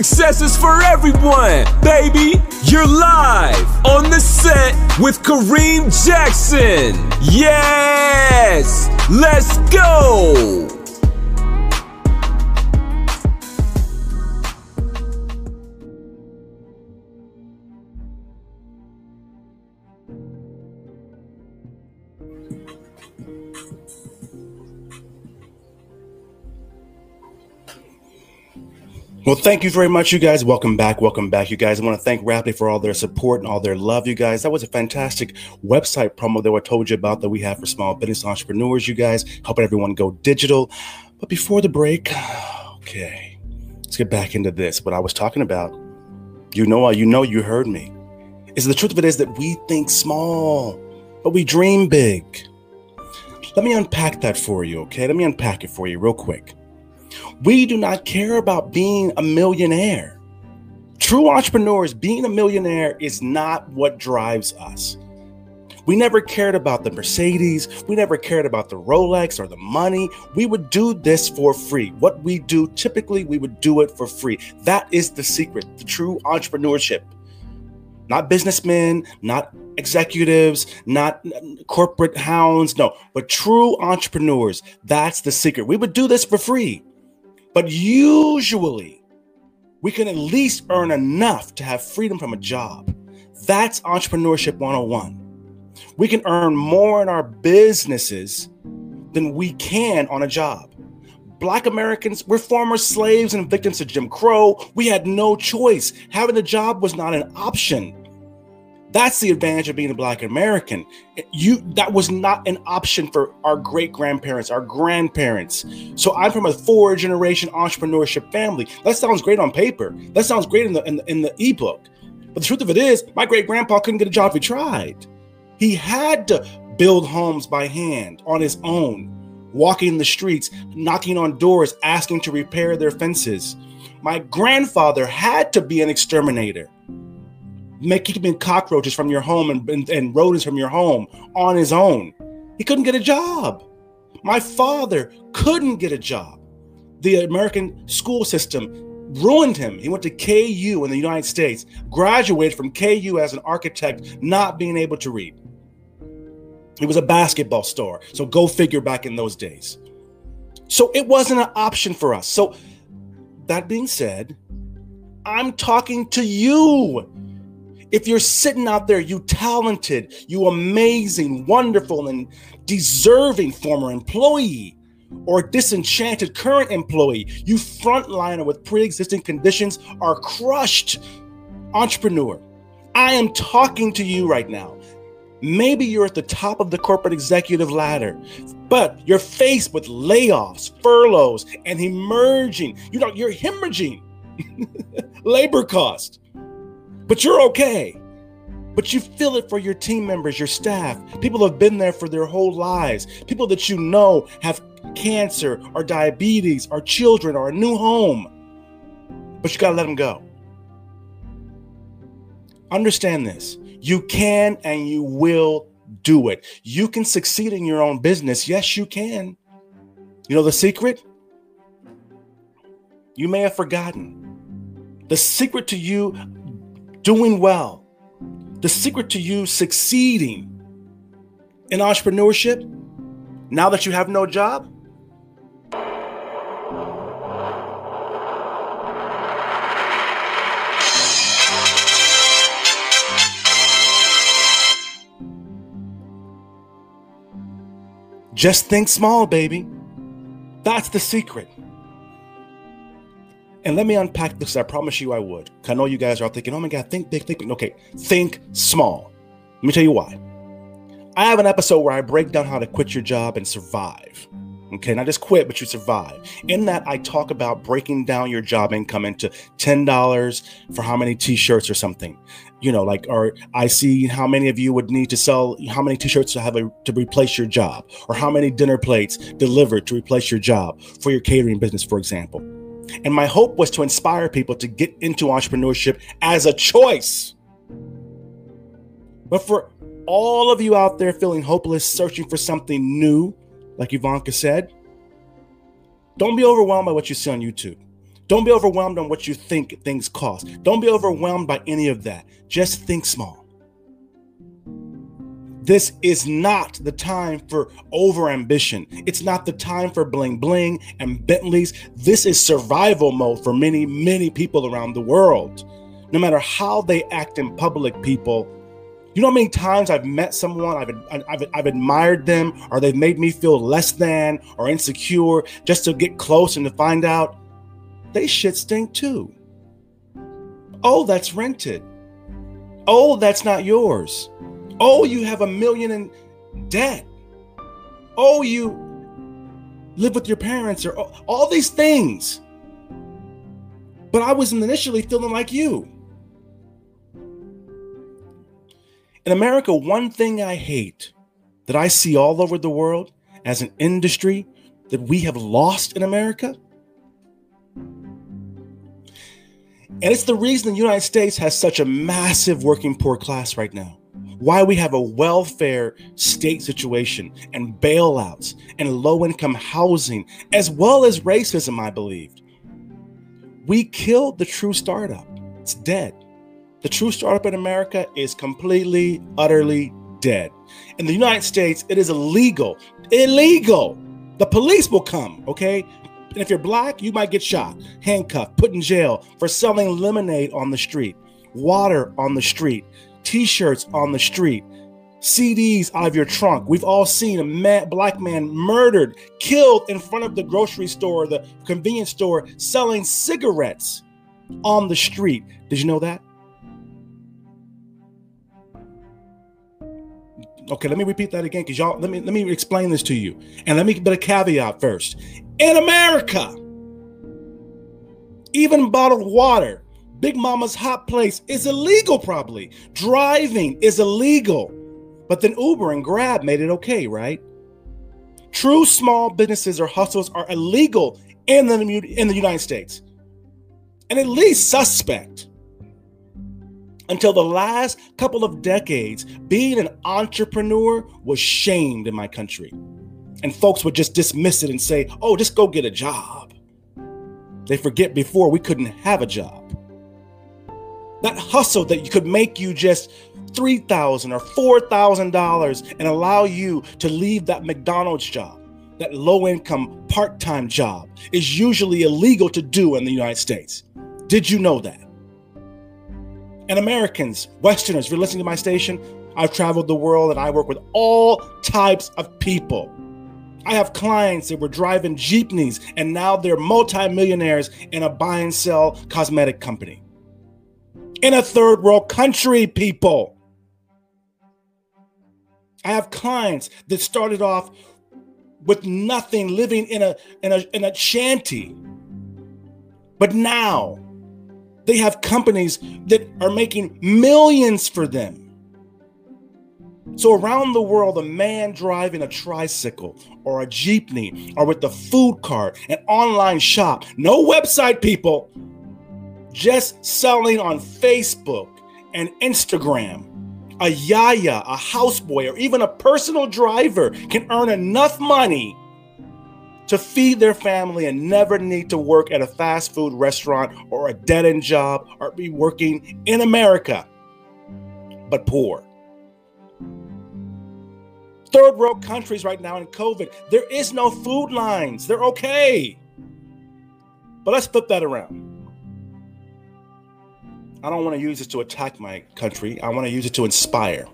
Success is for everyone, baby. You're live on the set with Kareem Jackson. Yes, let's go. Well, thank you very much, you guys. Welcome back. Welcome back, you guys. I want to thank Rapidly for all their support and all their love, you guys. That was a fantastic website promo that I told you about that we have for small business entrepreneurs, you guys, helping everyone go digital. But before the break, [SIGHS] okay, let's get back into this. What I was talking about, you know, you know, you heard me. Is the truth of it is that we think small, but we dream big. Let me unpack that for you, okay? Let me unpack it for you real quick. We do not care about being a millionaire. True entrepreneurs, being a millionaire is not what drives us. We never cared about the Mercedes. We never cared about the Rolex or the money. We would do this for free. What we do, typically, we would do it for free. That is the secret, the true entrepreneurship. Not businessmen, not executives, not corporate hounds, no, but true entrepreneurs. That's the secret. We would do this for free. But usually, we can at least earn enough to have freedom from a job. That's entrepreneurship 101. We can earn more in our businesses than we can on a job. Black Americans, we're former slaves and victims to Jim Crow. We had no choice. Having a job was not an option. That's the advantage of being a black American. You that was not an option for our great grandparents, our grandparents. So I'm from a four generation entrepreneurship family. That sounds great on paper. That sounds great in the in the, in the ebook. But the truth of it is, my great grandpa couldn't get a job if he tried. He had to build homes by hand on his own, walking the streets, knocking on doors, asking to repair their fences. My grandfather had to be an exterminator make keeping cockroaches from your home and, and, and rodents from your home on his own. He couldn't get a job. My father couldn't get a job. The American school system ruined him. He went to KU in the United States, graduated from KU as an architect, not being able to read. He was a basketball star. So go figure back in those days. So it wasn't an option for us. So that being said, I'm talking to you. If you're sitting out there, you talented, you amazing, wonderful, and deserving former employee or disenchanted current employee, you frontliner with pre existing conditions are crushed entrepreneur. I am talking to you right now. Maybe you're at the top of the corporate executive ladder, but you're faced with layoffs, furloughs, and emerging. You know, you're hemorrhaging [LAUGHS] labor cost, but you're okay. But you feel it for your team members, your staff. People have been there for their whole lives. People that you know have cancer or diabetes or children or a new home. But you got to let them go. Understand this. You can and you will do it. You can succeed in your own business. Yes, you can. You know the secret? You may have forgotten. The secret to you doing well, the secret to you succeeding in entrepreneurship, now that you have no job, Just think small, baby. That's the secret. And let me unpack this. I promise you I would. I know you guys are thinking, oh my God, think big, think big. Okay, think small. Let me tell you why. I have an episode where I break down how to quit your job and survive. Okay, not just quit, but you survive. In that, I talk about breaking down your job income into $10 for how many t shirts or something you know like or i see how many of you would need to sell how many t-shirts to have a, to replace your job or how many dinner plates delivered to replace your job for your catering business for example and my hope was to inspire people to get into entrepreneurship as a choice but for all of you out there feeling hopeless searching for something new like ivanka said don't be overwhelmed by what you see on youtube don't be overwhelmed on what you think things cost. Don't be overwhelmed by any of that. Just think small. This is not the time for over ambition. It's not the time for bling bling and Bentleys. This is survival mode for many, many people around the world. No matter how they act in public, people, you know how many times I've met someone, I've, I've, I've admired them, or they've made me feel less than or insecure just to get close and to find out they shit stink too. Oh, that's rented. Oh, that's not yours. Oh, you have a million in debt. Oh, you live with your parents or all these things. But I was initially feeling like you. In America, one thing I hate that I see all over the world as an industry that we have lost in America And it's the reason the United States has such a massive working poor class right now. Why we have a welfare state situation and bailouts and low income housing, as well as racism, I believed. We killed the true startup. It's dead. The true startup in America is completely, utterly dead. In the United States, it is illegal. Illegal. The police will come, okay? And if you're black, you might get shot, handcuffed, put in jail for selling lemonade on the street, water on the street, t shirts on the street, CDs out of your trunk. We've all seen a man, black man murdered, killed in front of the grocery store, the convenience store, selling cigarettes on the street. Did you know that? Okay, let me repeat that again because y'all let me let me explain this to you. And let me put a caveat first. In America, even bottled water, Big Mama's hot place is illegal, probably. Driving is illegal. But then Uber and Grab made it okay, right? True small businesses or hustles are illegal in the, in the United States. And at least suspect until the last couple of decades, being an entrepreneur was shamed in my country. And folks would just dismiss it and say, oh, just go get a job. They forget before we couldn't have a job. That hustle that could make you just 3,000 or $4,000 and allow you to leave that McDonald's job, that low income part time job, is usually illegal to do in the United States. Did you know that? And Americans, Westerners, if you're listening to my station, I've traveled the world and I work with all types of people. I have clients that were driving jeepneys and now they're multimillionaires in a buy and sell cosmetic company. In a third world country, people. I have clients that started off with nothing, living in a in a in a shanty. But now they have companies that are making millions for them. So, around the world, a man driving a tricycle or a jeepney or with the food cart, an online shop, no website, people, just selling on Facebook and Instagram. A yaya, a houseboy, or even a personal driver can earn enough money to feed their family and never need to work at a fast food restaurant or a dead end job or be working in America, but poor third world countries right now in COVID, there is no food lines. They're okay. But let's flip that around. I don't want to use this to attack my country. I want to use it to inspire.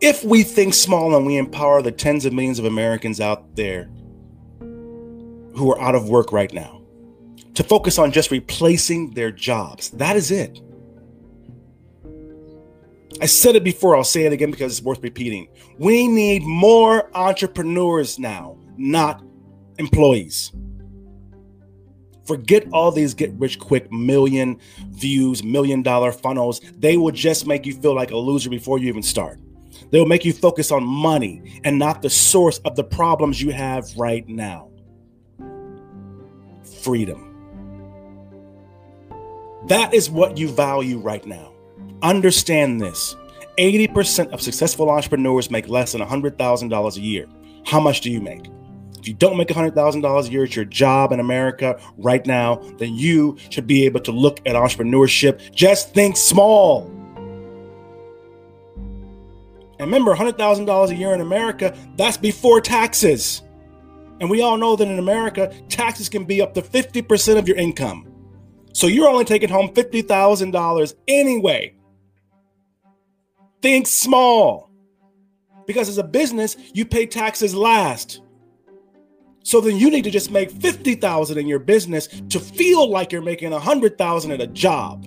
If we think small and we empower the tens of millions of Americans out there who are out of work right now to focus on just replacing their jobs, that is it. I said it before, I'll say it again because it's worth repeating. We need more entrepreneurs now, not employees. Forget all these get rich quick million views, million dollar funnels. They will just make you feel like a loser before you even start. They'll make you focus on money and not the source of the problems you have right now. Freedom. That is what you value right now. Understand this 80% of successful entrepreneurs make less than $100,000 a year. How much do you make? If you don't make $100,000 a year at your job in America right now, then you should be able to look at entrepreneurship. Just think small. And remember, $100,000 a year in America, that's before taxes. And we all know that in America, taxes can be up to 50% of your income. So you're only taking home $50,000 anyway. Think small. Because as a business, you pay taxes last. So then you need to just make 50,000 in your business to feel like you're making 100,000 at a job.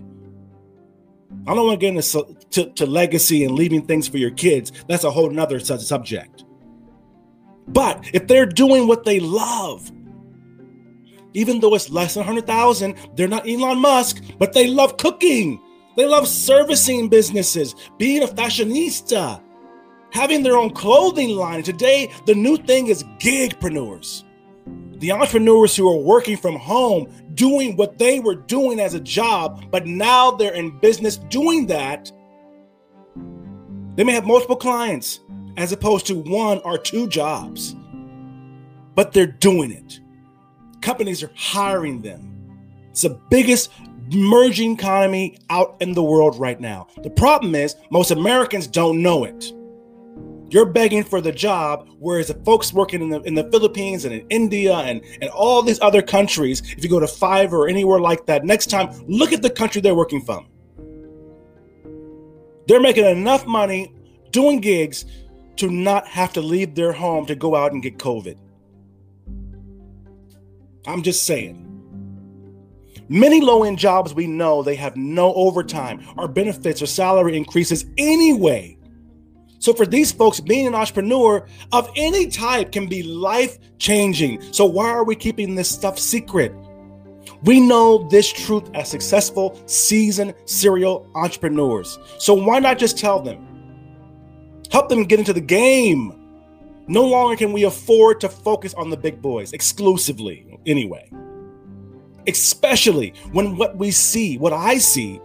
I don't want to get into to, to legacy and leaving things for your kids. That's a whole nother subject. But if they're doing what they love, even though it's less than 100,000, they're not Elon Musk, but they love cooking. They love servicing businesses, being a fashionista, having their own clothing line. Today, the new thing is gigpreneurs. The entrepreneurs who are working from home, doing what they were doing as a job, but now they're in business doing that. They may have multiple clients as opposed to one or two jobs, but they're doing it. Companies are hiring them. It's the biggest merging economy out in the world right now. The problem is most Americans don't know it. You're begging for the job, whereas the folks working in the in the Philippines and in India and, and all these other countries, if you go to Fiverr or anywhere like that, next time look at the country they're working from. They're making enough money doing gigs to not have to leave their home to go out and get COVID. I'm just saying. Many low end jobs we know they have no overtime or benefits or salary increases anyway. So, for these folks, being an entrepreneur of any type can be life changing. So, why are we keeping this stuff secret? We know this truth as successful, seasoned serial entrepreneurs. So, why not just tell them? Help them get into the game. No longer can we afford to focus on the big boys exclusively, anyway especially when what we see, what I see,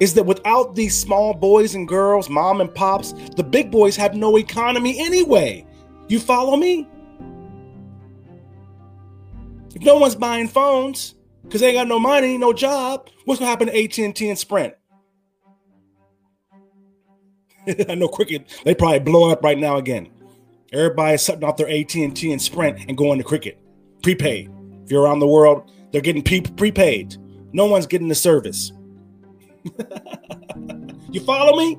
is that without these small boys and girls, mom and pops, the big boys have no economy anyway. You follow me? If no one's buying phones because they ain't got no money, no job, what's gonna happen to AT&T and Sprint? [LAUGHS] I know Cricket, they probably blow up right now again. Everybody's setting off their AT&T and Sprint and going to Cricket. Prepaid. If you're around the world, they're getting pre- prepaid. No one's getting the service. [LAUGHS] you follow me?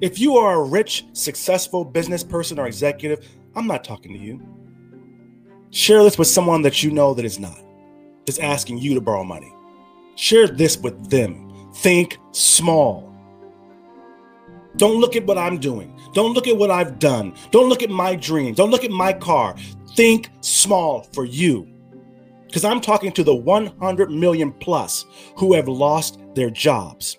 If you are a rich, successful business person or executive, I'm not talking to you. Share this with someone that you know that is not, is asking you to borrow money. Share this with them. Think small. Don't look at what I'm doing. Don't look at what I've done. Don't look at my dreams. Don't look at my car. Think small for you. Because I'm talking to the 100 million plus who have lost their jobs,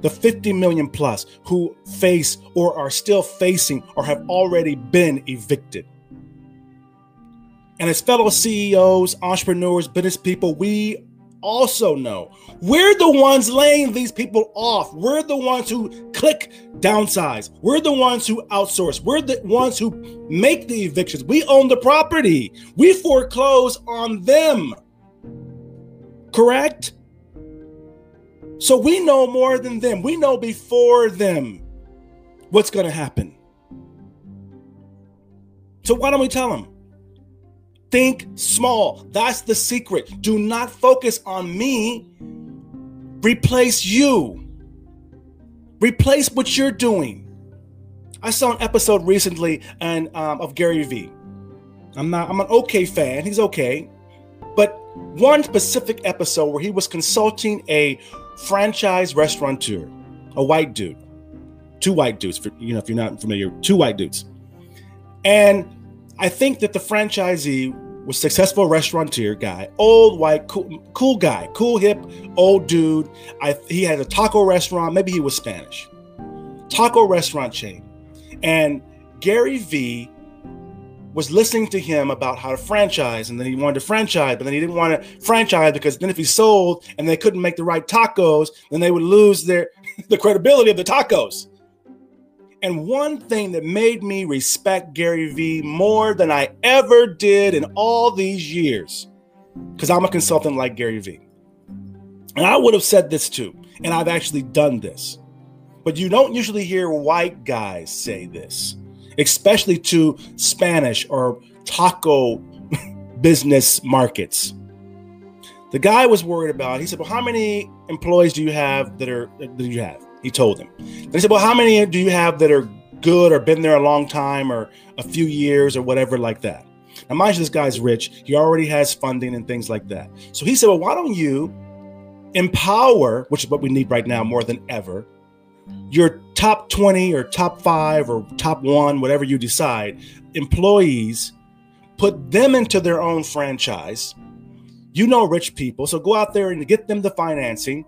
the 50 million plus who face or are still facing or have already been evicted. And as fellow CEOs, entrepreneurs, business people, we also know we're the ones laying these people off. We're the ones who click downsize. We're the ones who outsource. We're the ones who make the evictions. We own the property. We foreclose on them. Correct? So we know more than them. We know before them what's going to happen. So why don't we tell them? Think small. That's the secret. Do not focus on me. Replace you. Replace what you're doing. I saw an episode recently and um, of Gary Vee. I'm not. I'm an okay fan. He's okay, but one specific episode where he was consulting a franchise restaurateur, a white dude, two white dudes. For, you know, if you're not familiar, two white dudes, and I think that the franchisee was successful restaurateur guy, old white, cool, cool guy, cool hip, old dude. I, he had a taco restaurant. Maybe he was Spanish. Taco restaurant chain, and Gary Vee was listening to him about how to franchise, and then he wanted to franchise, but then he didn't want to franchise because then if he sold and they couldn't make the right tacos, then they would lose their [LAUGHS] the credibility of the tacos. And one thing that made me respect Gary Vee more than I ever did in all these years, because I'm a consultant like Gary Vee. And I would have said this too, and I've actually done this. But you don't usually hear white guys say this, especially to Spanish or taco [LAUGHS] business markets. The guy was worried about, he said, Well, how many employees do you have that are that you have? He told them. They said, Well, how many do you have that are good or been there a long time or a few years or whatever like that? Now, mind you, this guy's rich. He already has funding and things like that. So he said, Well, why don't you empower, which is what we need right now more than ever, your top 20 or top five or top one, whatever you decide, employees, put them into their own franchise. You know rich people, so go out there and get them the financing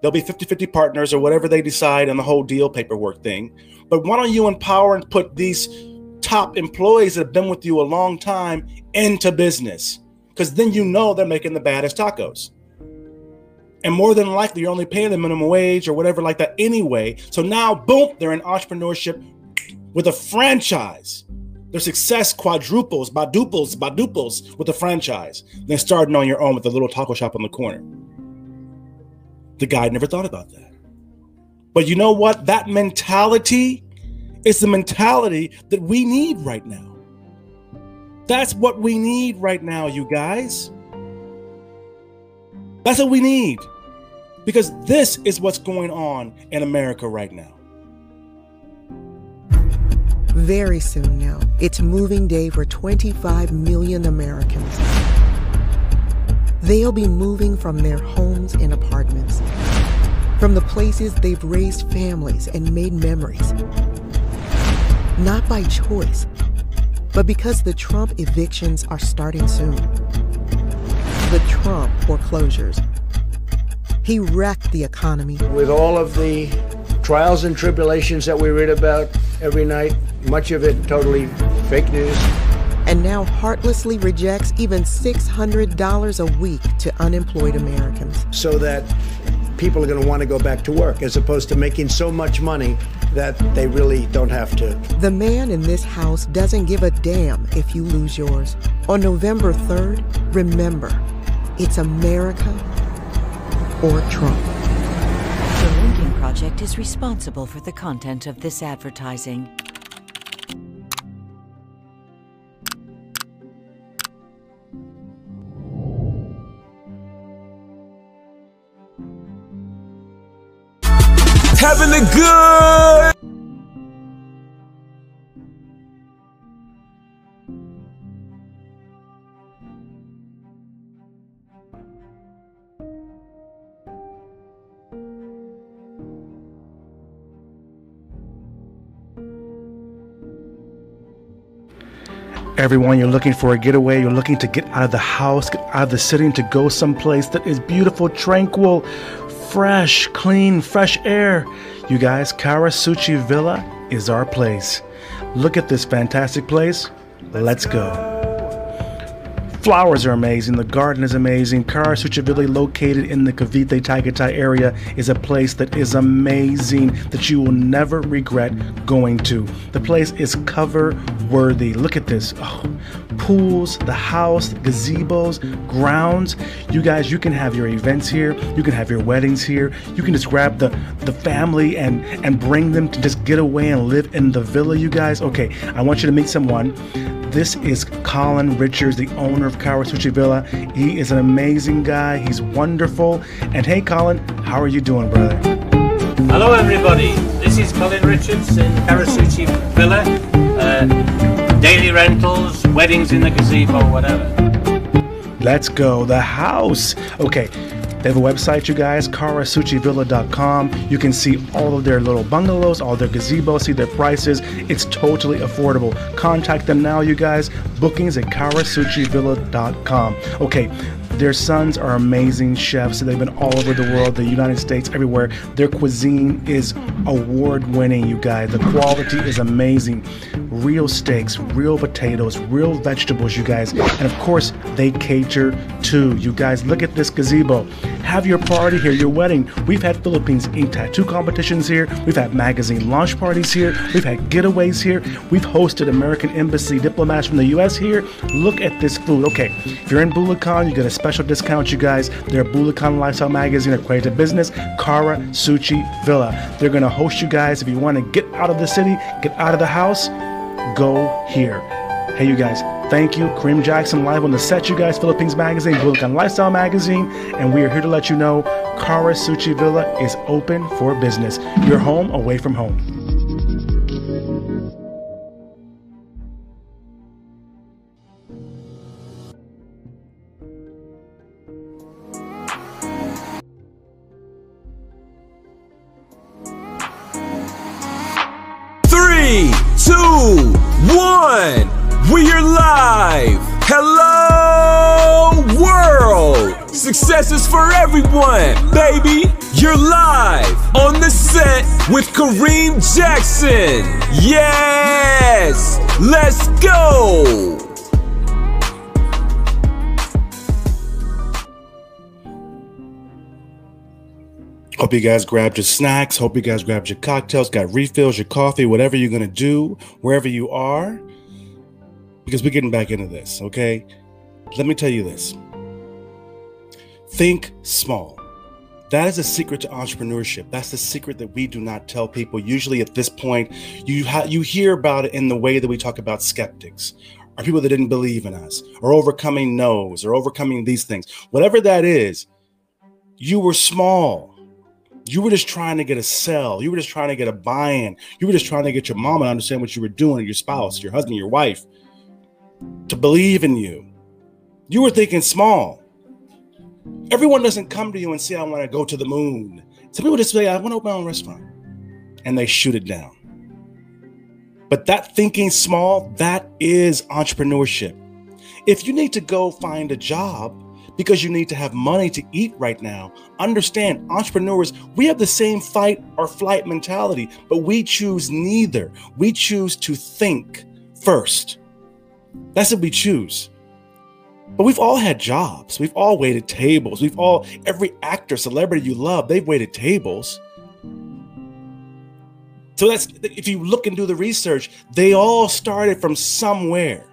They'll be 50 50 partners or whatever they decide on the whole deal paperwork thing. But why don't you empower and put these top employees that have been with you a long time into business? Because then you know they're making the baddest tacos. And more than likely, you're only paying the minimum wage or whatever like that anyway. So now, boom, they're in entrepreneurship with a franchise. Their success quadruples, quadruples, quadruples with a franchise. Then starting on your own with a little taco shop on the corner. The guy never thought about that. But you know what? That mentality is the mentality that we need right now. That's what we need right now, you guys. That's what we need. Because this is what's going on in America right now. Very soon now, it's moving day for 25 million Americans. They'll be moving from their homes and apartments, from the places they've raised families and made memories. Not by choice, but because the Trump evictions are starting soon. The Trump foreclosures. He wrecked the economy. With all of the trials and tribulations that we read about every night, much of it totally fake news and now heartlessly rejects even $600 a week to unemployed Americans. So that people are going to want to go back to work as opposed to making so much money that they really don't have to. The man in this house doesn't give a damn if you lose yours. On November 3rd, remember, it's America or Trump. Don't Lincoln Project is responsible for the content of this advertising. Having a good. Everyone, you're looking for a getaway, you're looking to get out of the house, get out of the city, and to go someplace that is beautiful, tranquil, fresh, clean, fresh air. You guys, Karasuchi Villa is our place. Look at this fantastic place. Let's go. Flowers are amazing. The garden is amazing. Karasuchi Villa, located in the Cavite Tagaytay area, is a place that is amazing that you will never regret going to. The place is cover worthy. Look at this. Oh, pools, the house, gazebos, grounds. You guys, you can have your events here. You can have your weddings here. You can just grab the, the family and, and bring them to just get away and live in the villa, you guys. Okay, I want you to meet someone. This is Colin Richards, the owner of Karasuchi Villa. He is an amazing guy. He's wonderful. And hey, Colin, how are you doing, brother? Hello, everybody. This is Colin Richards in Karasuchi Villa. Uh, daily rentals, weddings in the gazebo, whatever. Let's go. The house. Okay. They have a website, you guys, karasuchivilla.com. You can see all of their little bungalows, all their gazebos, see their prices. It's totally affordable. Contact them now, you guys. Bookings at karasuchivilla.com. Okay, their sons are amazing chefs. They've been all over the world, the United States, everywhere. Their cuisine is award winning, you guys. The quality is amazing. Real steaks, real potatoes, real vegetables, you guys. And of course, they cater to you guys. Look at this gazebo. Have your party here, your wedding. We've had Philippines ink tattoo competitions here. We've had magazine launch parties here. We've had getaways here. We've hosted American Embassy diplomats from the US here. Look at this food. Okay, if you're in Bulacan, you get a special discount, you guys. They're Bulacan Lifestyle Magazine, accredited to business, Kara Suchi Villa. They're gonna host you guys. If you want to get out of the city, get out of the house, go here. Hey, you guys, thank you. Kareem Jackson live on the set, you guys. Philippines Magazine, Bulacan Lifestyle Magazine, and we are here to let you know Kara Suchi Villa is open for business. Your home away from home. Three, two, one. Success is for everyone, baby. You're live on the set with Kareem Jackson. Yes, let's go. Hope you guys grabbed your snacks. Hope you guys grabbed your cocktails, got refills, your coffee, whatever you're going to do, wherever you are, because we're getting back into this, okay? Let me tell you this think small. That is a secret to entrepreneurship. That's the secret that we do not tell people. Usually, at this point, you ha- you hear about it in the way that we talk about skeptics, or people that didn't believe in us, or overcoming no's, or overcoming these things. Whatever that is, you were small. You were just trying to get a sell. You were just trying to get a buy-in. You were just trying to get your mama to understand what you were doing, your spouse, your husband, your wife, to believe in you. You were thinking small. Everyone doesn't come to you and say, I want to go to the moon. Some people just say, I want to open my own restaurant. And they shoot it down. But that thinking small, that is entrepreneurship. If you need to go find a job because you need to have money to eat right now, understand, entrepreneurs, we have the same fight or flight mentality, but we choose neither. We choose to think first. That's what we choose. But we've all had jobs. We've all waited tables. We've all, every actor, celebrity you love, they've waited tables. So that's, if you look and do the research, they all started from somewhere.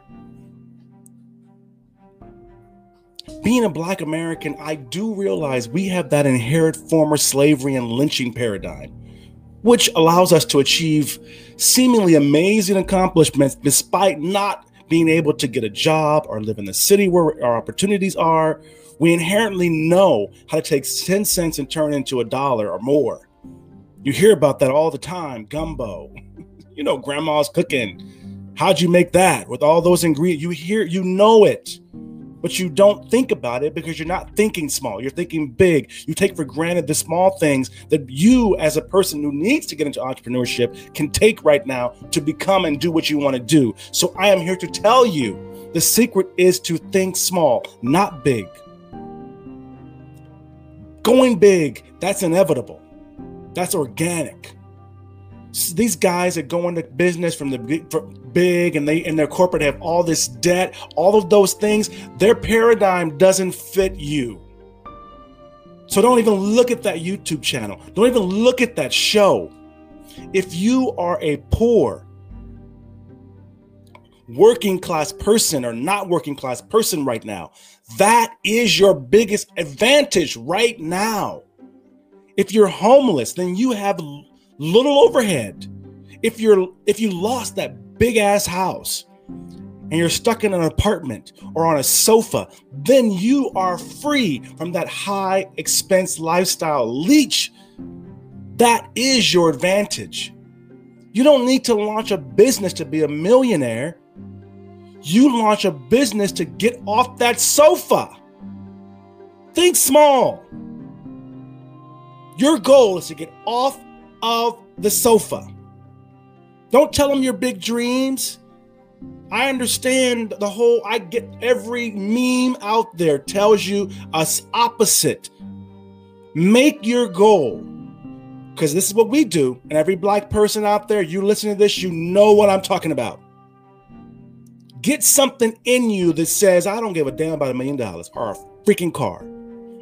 being a black American, I do realize we have that inherent former slavery and lynching paradigm, which allows us to achieve seemingly amazing accomplishments despite not being able to get a job or live in the city where our opportunities are. We inherently know how to take 10 cents and turn into a dollar or more. You hear about that all the time gumbo, [LAUGHS] you know, grandma's cooking. How'd you make that with all those ingredients? You hear, you know it but you don't think about it because you're not thinking small. You're thinking big. You take for granted the small things that you, as a person who needs to get into entrepreneurship, can take right now to become and do what you want to do. So I am here to tell you the secret is to think small, not big. Going big, that's inevitable, that's organic these guys that go into business from the big and they and their corporate have all this debt all of those things their paradigm doesn't fit you. So don't even look at that youtube channel. Don't even look at that show. If you are a poor working class person or not working class person right now that is your biggest advantage right now. If you're homeless then you have little overhead. If you're if you lost that big ass house and you're stuck in an apartment or on a sofa, then you are free from that high expense lifestyle leech. That is your advantage. You don't need to launch a business to be a millionaire. You launch a business to get off that sofa. Think small. Your goal is to get off of the sofa. Don't tell them your big dreams. I understand the whole, I get every meme out there tells you us opposite. Make your goal, because this is what we do. And every black person out there, you listen to this, you know what I'm talking about. Get something in you that says, I don't give a damn about a million dollars or a freaking car.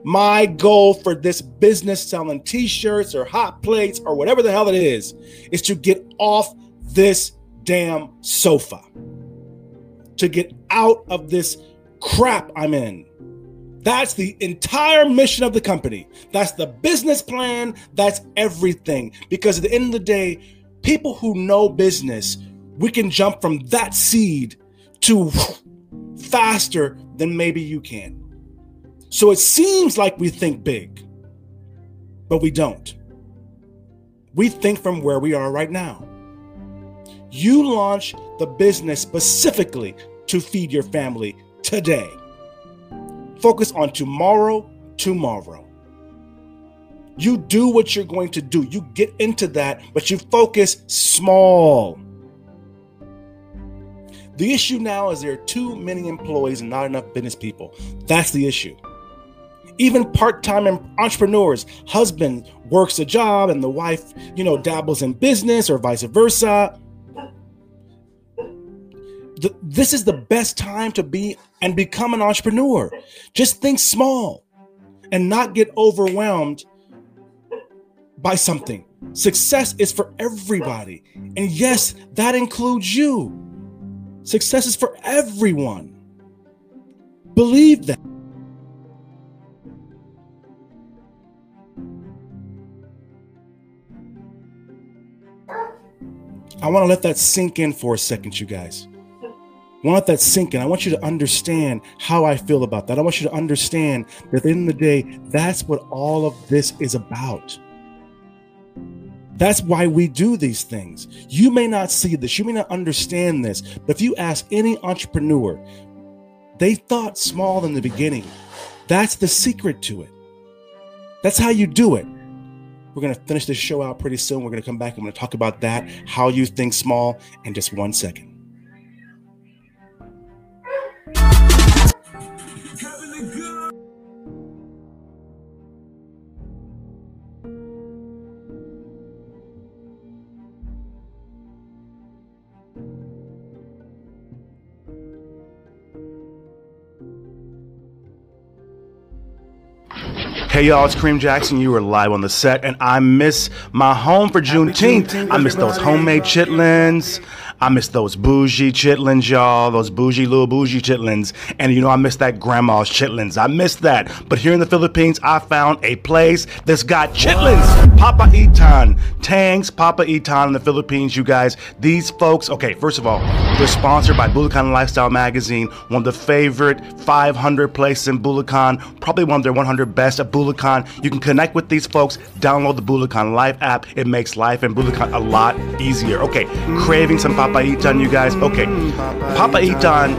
My goal for this business selling t shirts or hot plates or whatever the hell it is, is to get off this damn sofa, to get out of this crap I'm in. That's the entire mission of the company. That's the business plan. That's everything. Because at the end of the day, people who know business, we can jump from that seed to faster than maybe you can. So it seems like we think big, but we don't. We think from where we are right now. You launch the business specifically to feed your family today. Focus on tomorrow, tomorrow. You do what you're going to do. You get into that, but you focus small. The issue now is there are too many employees and not enough business people. That's the issue even part-time entrepreneurs husband works a job and the wife you know dabbles in business or vice versa. The, this is the best time to be and become an entrepreneur. Just think small and not get overwhelmed by something. Success is for everybody. And yes that includes you. Success is for everyone. Believe that I want to let that sink in for a second, you guys. I want that sink in. I want you to understand how I feel about that. I want you to understand that at the end of the day, that's what all of this is about. That's why we do these things. You may not see this, you may not understand this, but if you ask any entrepreneur, they thought small in the beginning. That's the secret to it. That's how you do it. We're going to finish this show out pretty soon. We're going to come back. I'm going to talk about that, how you think small, in just one second. Hey y'all, it's Kareem Jackson. You are live on the set, and I miss my home for Juneteenth. I miss those homemade chitlins. I miss those bougie chitlins, y'all. Those bougie little bougie chitlins. And you know, I miss that grandma's chitlins. I miss that. But here in the Philippines, I found a place that's got chitlins. Papaitan. Tangs Papaitan in the Philippines, you guys. These folks, okay, first of all, they're sponsored by Bulacan Lifestyle Magazine, one of the favorite 500 places in Bulacan, probably one of their 100 best at Bulacan. You can connect with these folks, download the Bulacan Life app. It makes life in Bulacan a lot easier. Okay, craving some papaitan, you guys. Okay, papaitan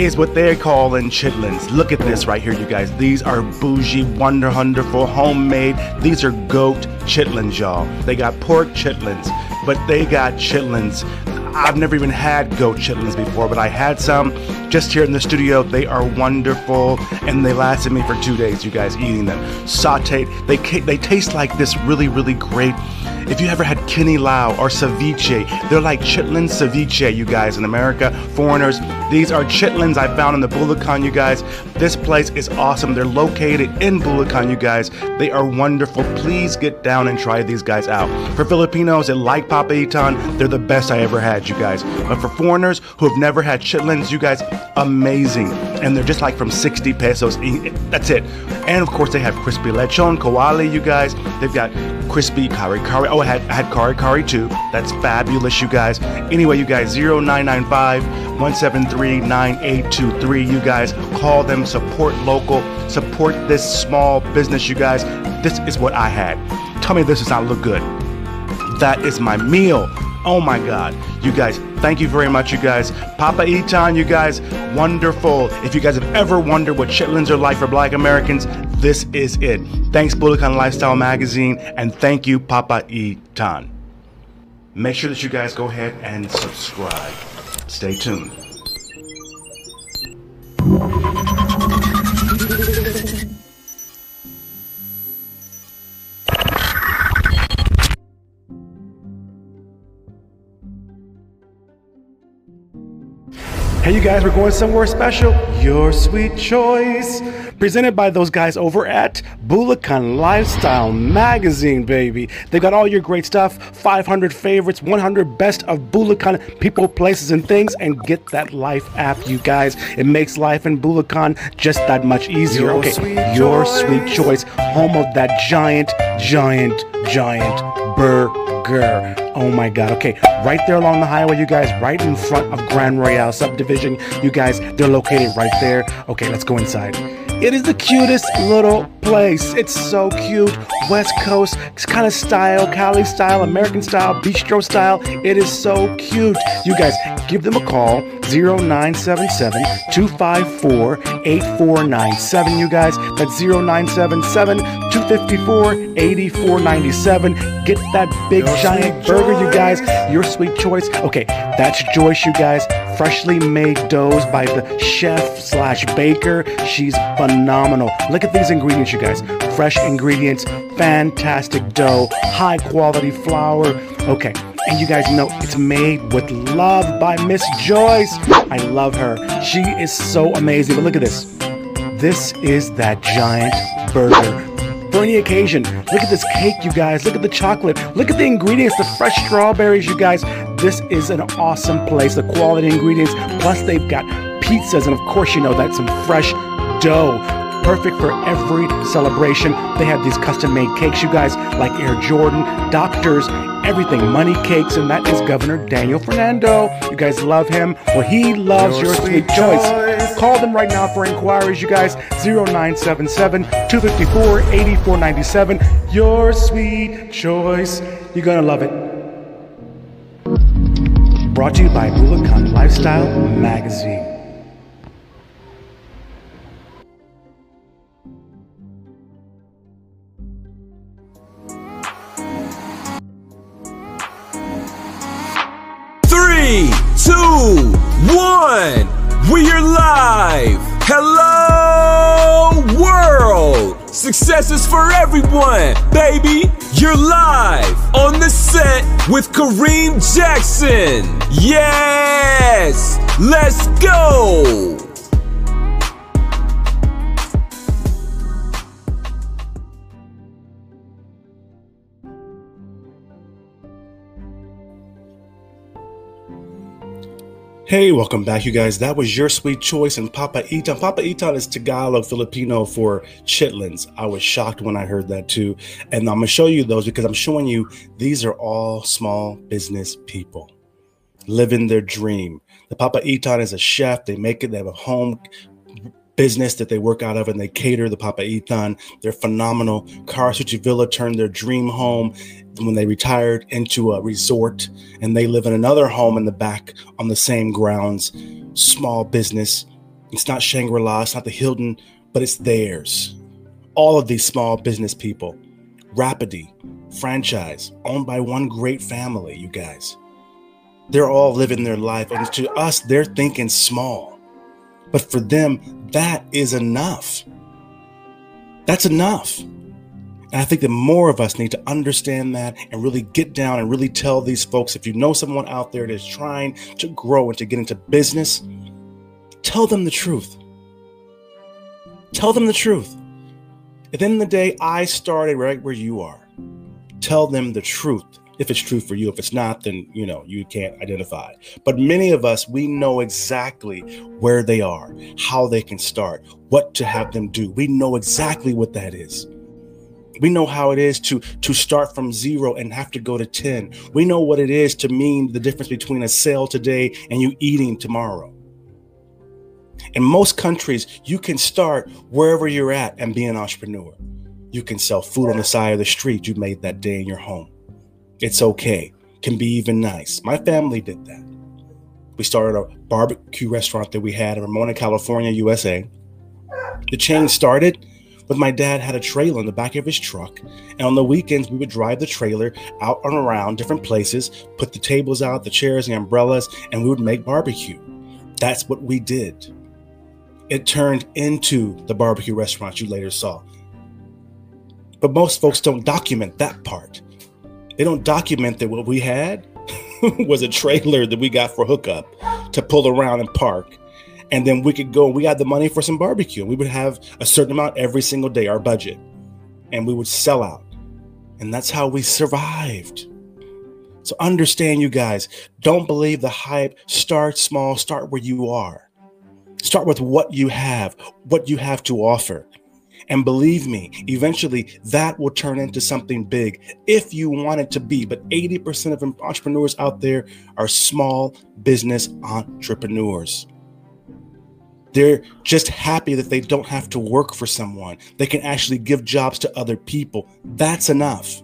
is what they're calling chitlins. Look at this right here, you guys. These are bougie, wonder, wonderful, homemade. These are goat chitlins, y'all. They got pork chitlins, but they got chitlins. I've never even had goat chitlins before, but I had some just here in the studio. They are wonderful, and they lasted me for two days. You guys eating them, sautéed. They they taste like this really, really great. If you ever had kinilaw or ceviche, they're like chitlin ceviche, you guys in America, foreigners. These are chitlins I found in the Bulacan, you guys. This place is awesome. They're located in Bulacan, you guys. They are wonderful. Please get down and try these guys out. For Filipinos that like Papaitan, they're the best I ever had, you guys. But for foreigners who have never had chitlins, you guys, amazing. And they're just like from 60 pesos. That's it. And of course, they have crispy lechon, kawali, you guys. They've got crispy kare-kare. Oh, I had, I had kare-kare too. That's fabulous, you guys. Anyway, you guys, 0995 173 9823. You guys, call them, support local, support this small business, you guys. This is what I had. Tell me this does not look good. That is my meal. Oh my God. You guys, thank you very much, you guys. Papaitan, you guys, wonderful. If you guys have ever wondered what chitlins are like for black Americans, this is it. Thanks, Bulacan Lifestyle Magazine, and thank you, Papaitan. Make sure that you guys go ahead and subscribe. Stay tuned. Hey, you guys, we're going somewhere special. Your sweet choice. Presented by those guys over at Bulacan Lifestyle Magazine, baby. They've got all your great stuff 500 favorites, 100 best of Bulacan people, places, and things. And get that Life app, you guys. It makes life in Bulacan just that much easier. Your okay, sweet your choice. sweet choice. Home of that giant, giant, giant burger. Oh my god. Okay, right there along the highway, you guys, right in front of Grand Royale subdivision. You guys, they're located right there. Okay, let's go inside. It is the cutest little place. It's so cute. West Coast it's kind of style, Cali style, American style, bistro style. It is so cute. You guys, give them a call 0977 254 8497. You guys, that's 0977 254 8497. Get that big Your giant burger, you guys. Your sweet choice. Okay, that's Joyce, you guys. Freshly made doughs by the chef slash baker. She's phenomenal. Look at these ingredients, you guys. Fresh ingredients, fantastic dough, high quality flour. Okay, and you guys know it's made with love by Miss Joyce. I love her. She is so amazing. But look at this. This is that giant burger for any occasion. Look at this cake, you guys. Look at the chocolate. Look at the ingredients, the fresh strawberries, you guys. This is an awesome place. The quality ingredients, plus they've got pizzas, and of course, you know that some fresh dough. Perfect for every celebration. They have these custom made cakes, you guys, like Air Jordan, Doctors, everything, money cakes, and that is Governor Daniel Fernando. You guys love him. Well, he loves Your your, sweet, sweet choice. choice. Call them right now for inquiries, you guys. 0977 254 8497. Your sweet choice. You're going to love it. Brought to you by Bulacan Lifestyle Magazine. Two, one. We are live. Hello, world. Success is for everyone, baby. You're live on the set with Kareem Jackson. Yes, let's go. Hey, welcome back, you guys. That was your sweet choice and Papaitan. Papa Itan is Tagalog Filipino for chitlins. I was shocked when I heard that too. And I'm going to show you those because I'm showing you these are all small business people living their dream. The Papaitan is a chef. They make it, they have a home business that they work out of and they cater the Papaitan. They're phenomenal. Karasuchi Villa turned their dream home when they retired into a resort and they live in another home in the back on the same grounds. Small business. It's not Shangri La, it's not the Hilton, but it's theirs. All of these small business people. Rapidi, franchise, owned by one great family, you guys. They're all living their life. And to us, they're thinking small. But for them, that is enough. That's enough. And I think that more of us need to understand that and really get down and really tell these folks if you know someone out there that is trying to grow and to get into business, tell them the truth. Tell them the truth. At the end of the day, I started right where you are. Tell them the truth if it's true for you. If it's not, then you know you can't identify. But many of us, we know exactly where they are, how they can start, what to have them do. We know exactly what that is. We know how it is to to start from zero and have to go to 10. We know what it is to mean the difference between a sale today and you eating tomorrow. In most countries, you can start wherever you're at and be an entrepreneur. You can sell food on the side of the street you made that day in your home. It's okay. Can be even nice. My family did that. We started a barbecue restaurant that we had in Ramona, California, USA. The chain started with my dad had a trailer in the back of his truck, and on the weekends we would drive the trailer out and around different places, put the tables out, the chairs, the umbrellas, and we would make barbecue. That's what we did. It turned into the barbecue restaurant you later saw. But most folks don't document that part. They don't document that what we had [LAUGHS] was a trailer that we got for hookup to pull around and park. And then we could go, we had the money for some barbecue. We would have a certain amount every single day, our budget, and we would sell out. And that's how we survived. So understand, you guys, don't believe the hype. Start small, start where you are. Start with what you have, what you have to offer. And believe me, eventually that will turn into something big if you want it to be. But 80% of entrepreneurs out there are small business entrepreneurs. They're just happy that they don't have to work for someone. They can actually give jobs to other people. That's enough.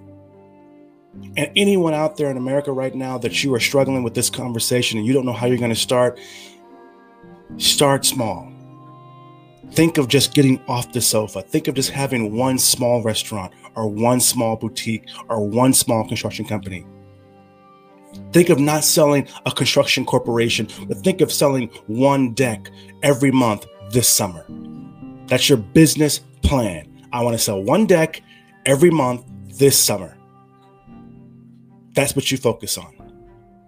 And anyone out there in America right now that you are struggling with this conversation and you don't know how you're going to start, start small. Think of just getting off the sofa. Think of just having one small restaurant or one small boutique or one small construction company. Think of not selling a construction corporation, but think of selling one deck every month this summer. That's your business plan. I want to sell one deck every month this summer. That's what you focus on.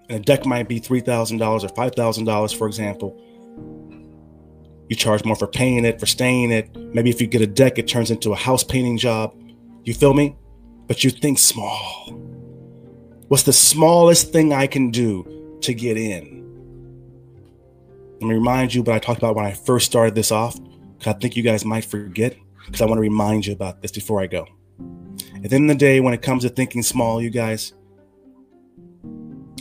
And a deck might be $3,000 or $5,000, for example. You charge more for paying it, for staying it. Maybe if you get a deck, it turns into a house painting job. You feel me? But you think small. What's the smallest thing I can do to get in? Let me remind you what I talked about when I first started this off, because I think you guys might forget, because I want to remind you about this before I go. At the end of the day, when it comes to thinking small, you guys,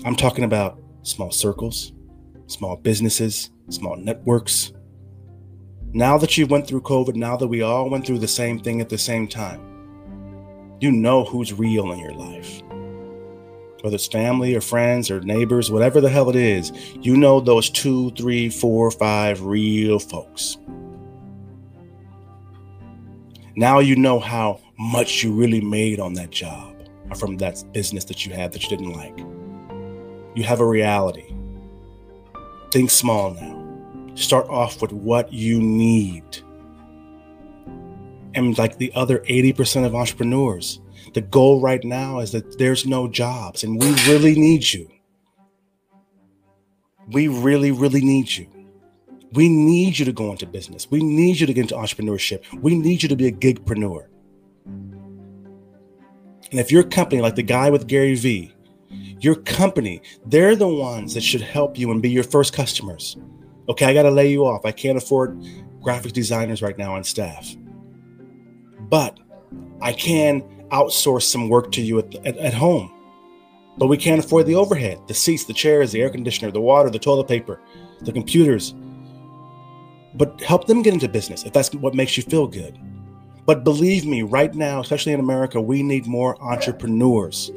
I'm talking about small circles, small businesses, small networks. Now that you went through COVID, now that we all went through the same thing at the same time, you know who's real in your life. Whether it's family or friends or neighbors, whatever the hell it is, you know those two, three, four, five real folks. Now you know how much you really made on that job or from that business that you had that you didn't like. You have a reality. Think small now. Start off with what you need. And like the other 80% of entrepreneurs, the goal right now is that there's no jobs and we really need you. We really, really need you. We need you to go into business. We need you to get into entrepreneurship. We need you to be a gigpreneur. And if your company, like the guy with Gary Vee, your company, they're the ones that should help you and be your first customers. Okay, I got to lay you off. I can't afford graphic designers right now on staff. But I can outsource some work to you at, at, at home. But we can't afford the overhead the seats, the chairs, the air conditioner, the water, the toilet paper, the computers. But help them get into business if that's what makes you feel good. But believe me, right now, especially in America, we need more entrepreneurs.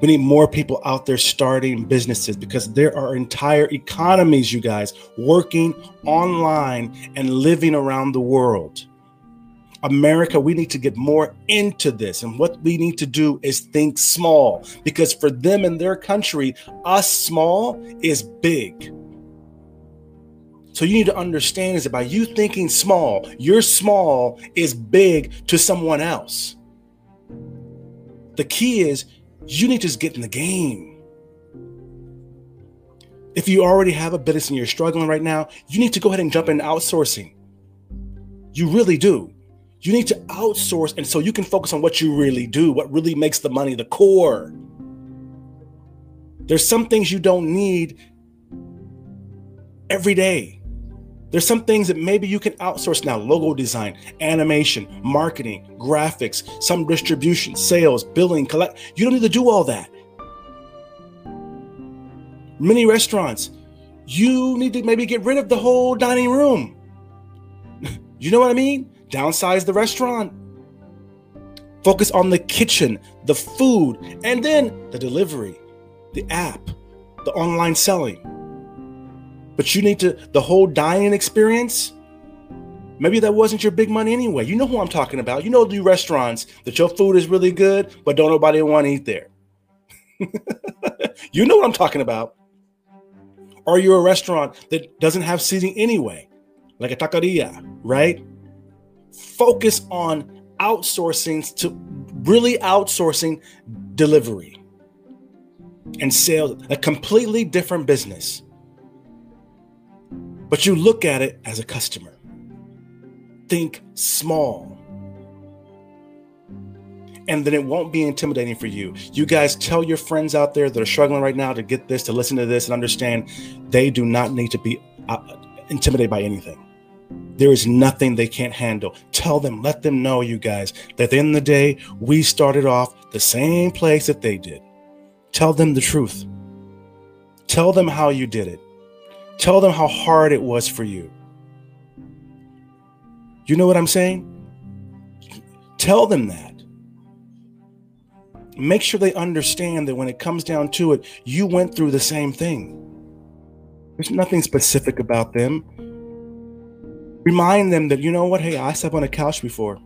We need more people out there starting businesses because there are entire economies, you guys, working online and living around the world. America, we need to get more into this. And what we need to do is think small because for them in their country, us small is big. So you need to understand is that by you thinking small, your small is big to someone else. The key is you need to just get in the game. If you already have a business and you're struggling right now, you need to go ahead and jump in outsourcing. You really do. You need to outsource, and so you can focus on what you really do, what really makes the money, the core. There's some things you don't need every day. There's some things that maybe you can outsource now logo design, animation, marketing, graphics, some distribution, sales, billing, collect. You don't need to do all that. Many restaurants, you need to maybe get rid of the whole dining room. [LAUGHS] you know what I mean? Downsize the restaurant. Focus on the kitchen, the food, and then the delivery, the app, the online selling. But you need to, the whole dining experience, maybe that wasn't your big money anyway. You know who I'm talking about. You know the restaurants that your food is really good, but don't nobody want to eat there. [LAUGHS] you know what I'm talking about. Or you're a restaurant that doesn't have seating anyway, like a taqueria, right? Focus on outsourcing to really outsourcing delivery and sales, a completely different business but you look at it as a customer. Think small. And then it won't be intimidating for you. You guys tell your friends out there that are struggling right now to get this, to listen to this, and understand they do not need to be uh, intimidated by anything. There is nothing they can't handle. Tell them, let them know, you guys, that at the end of the day, we started off the same place that they did. Tell them the truth. Tell them how you did it. Tell them how hard it was for you. You know what I'm saying? Tell them that. Make sure they understand that when it comes down to it, you went through the same thing. There's nothing specific about them. Remind them that, you know what? Hey, I slept on a couch before.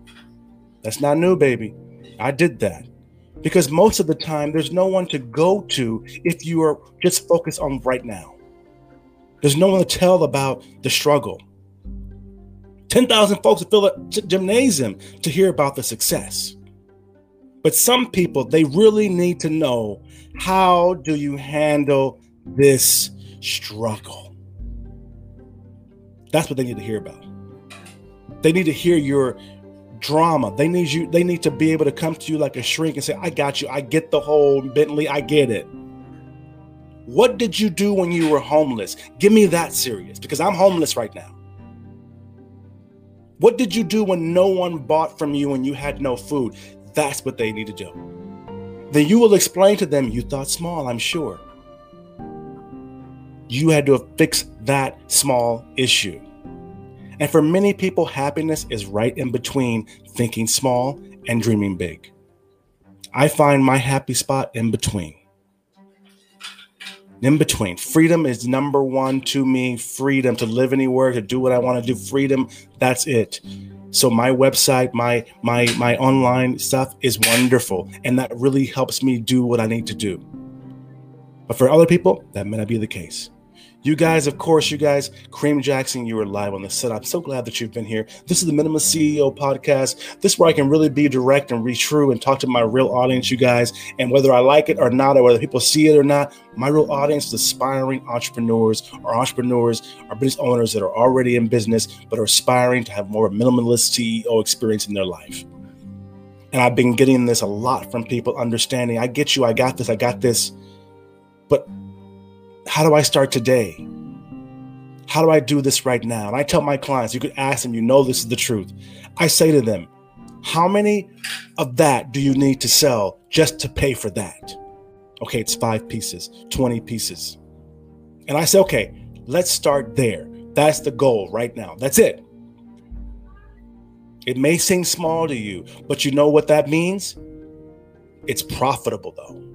That's not new, baby. I did that. Because most of the time, there's no one to go to if you are just focused on right now. There's no one to tell about the struggle. 10,000 folks fill a gymnasium to hear about the success. But some people, they really need to know how do you handle this struggle? That's what they need to hear about. They need to hear your drama. They need you, they need to be able to come to you like a shrink and say, I got you. I get the whole Bentley. I get it. What did you do when you were homeless? Give me that serious because I'm homeless right now. What did you do when no one bought from you and you had no food? That's what they need to do. Then you will explain to them you thought small, I'm sure. You had to fix that small issue. And for many people, happiness is right in between thinking small and dreaming big. I find my happy spot in between in between. Freedom is number one to me. Freedom to live anywhere, to do what I want to do. Freedom, that's it. So my website, my my my online stuff is wonderful, and that really helps me do what I need to do. But for other people, that may not be the case. You guys, of course, you guys, Kareem Jackson, you are live on the set. I'm so glad that you've been here. This is the Minimal CEO podcast. This is where I can really be direct and be true and talk to my real audience, you guys. And whether I like it or not, or whether people see it or not, my real audience is aspiring entrepreneurs or entrepreneurs or business owners that are already in business but are aspiring to have more of a minimalist CEO experience in their life. And I've been getting this a lot from people understanding I get you, I got this, I got this. But how do I start today? How do I do this right now? And I tell my clients, you could ask them, you know, this is the truth. I say to them, how many of that do you need to sell just to pay for that? Okay, it's five pieces, 20 pieces. And I say, okay, let's start there. That's the goal right now. That's it. It may seem small to you, but you know what that means? It's profitable though.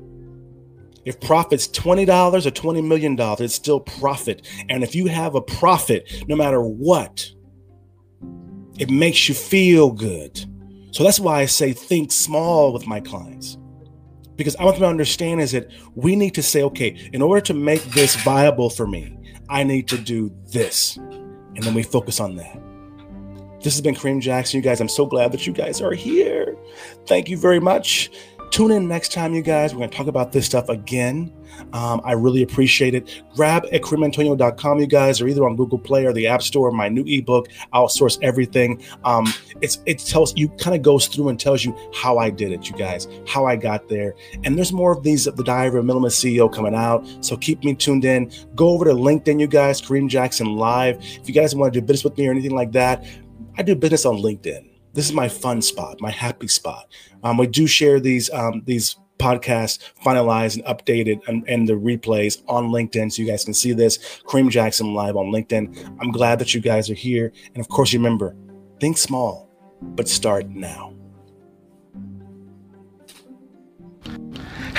If profit's $20 or $20 million, it's still profit. And if you have a profit, no matter what, it makes you feel good. So that's why I say think small with my clients. Because I want them to understand is that we need to say, okay, in order to make this viable for me, I need to do this. And then we focus on that. This has been Kareem Jackson. You guys, I'm so glad that you guys are here. Thank you very much. Tune in next time, you guys. We're going to talk about this stuff again. Um, I really appreciate it. Grab at kareemantonio.com, you guys, or either on Google Play or the App Store. My new ebook, Outsource Everything. Um, it's it tells you kind of goes through and tells you how I did it, you guys, how I got there. And there's more of these of the Diary of a Minimalist CEO coming out. So keep me tuned in. Go over to LinkedIn, you guys, Kareem Jackson Live. If you guys want to do business with me or anything like that, I do business on LinkedIn. This is my fun spot, my happy spot. Um, we do share these um, these podcasts finalized and updated and, and, the replays on LinkedIn so you guys can see this. Kareem Jackson live on LinkedIn. I'm glad that you guys are here. And of course, remember, think small, but start now.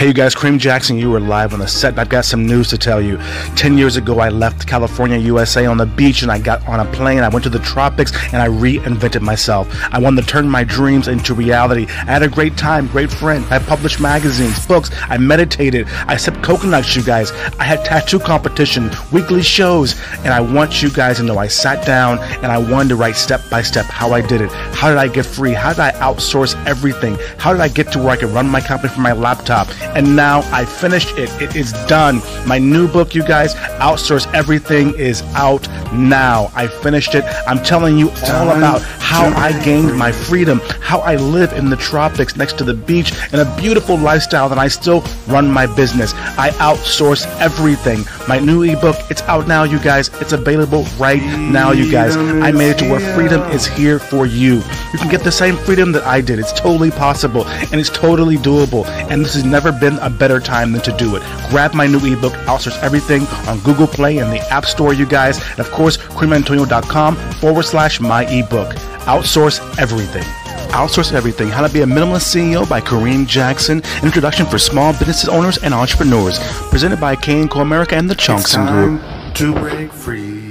Hey, you guys, Kareem Jackson, you were live on the set. I've got some news to tell you. 10 years ago, I left California, USA on the beach and I got on a plane. I went to the tropics and I reinvented myself. I wanted to turn my dreams into reality. I had a great time, great friend. I published magazines, books. I meditated. I sipped coconuts, you guys. I had tattoo competition, weekly shows. And I want you guys to know I sat down and I wanted to write step by step how I did it. How did I get free? How did I outsource everything? How did I get to where I could run my company from my laptop? And now I finished it. It is done. My new book, you guys, Outsource Everything, is out now. I finished it. I'm telling you all about how I gained my freedom, how I live in the tropics next to the beach in a beautiful lifestyle, and I still run my business. I outsource everything. My new ebook, it's out now, you guys. It's available right now, you guys. I made it to where freedom is here for you. You can get the same freedom that I did. It's totally possible and it's totally doable. And this has never been a better time than to do it. Grab my new ebook, Outsource Everything, on Google Play and the App Store, you guys. And of course, kareemantonio.com forward slash my ebook. Outsource Everything. Outsource Everything How to Be a Minimalist CEO by Kareem Jackson. An introduction for small business owners and entrepreneurs. Presented by Kane Co America and the Chongson Group. To break free.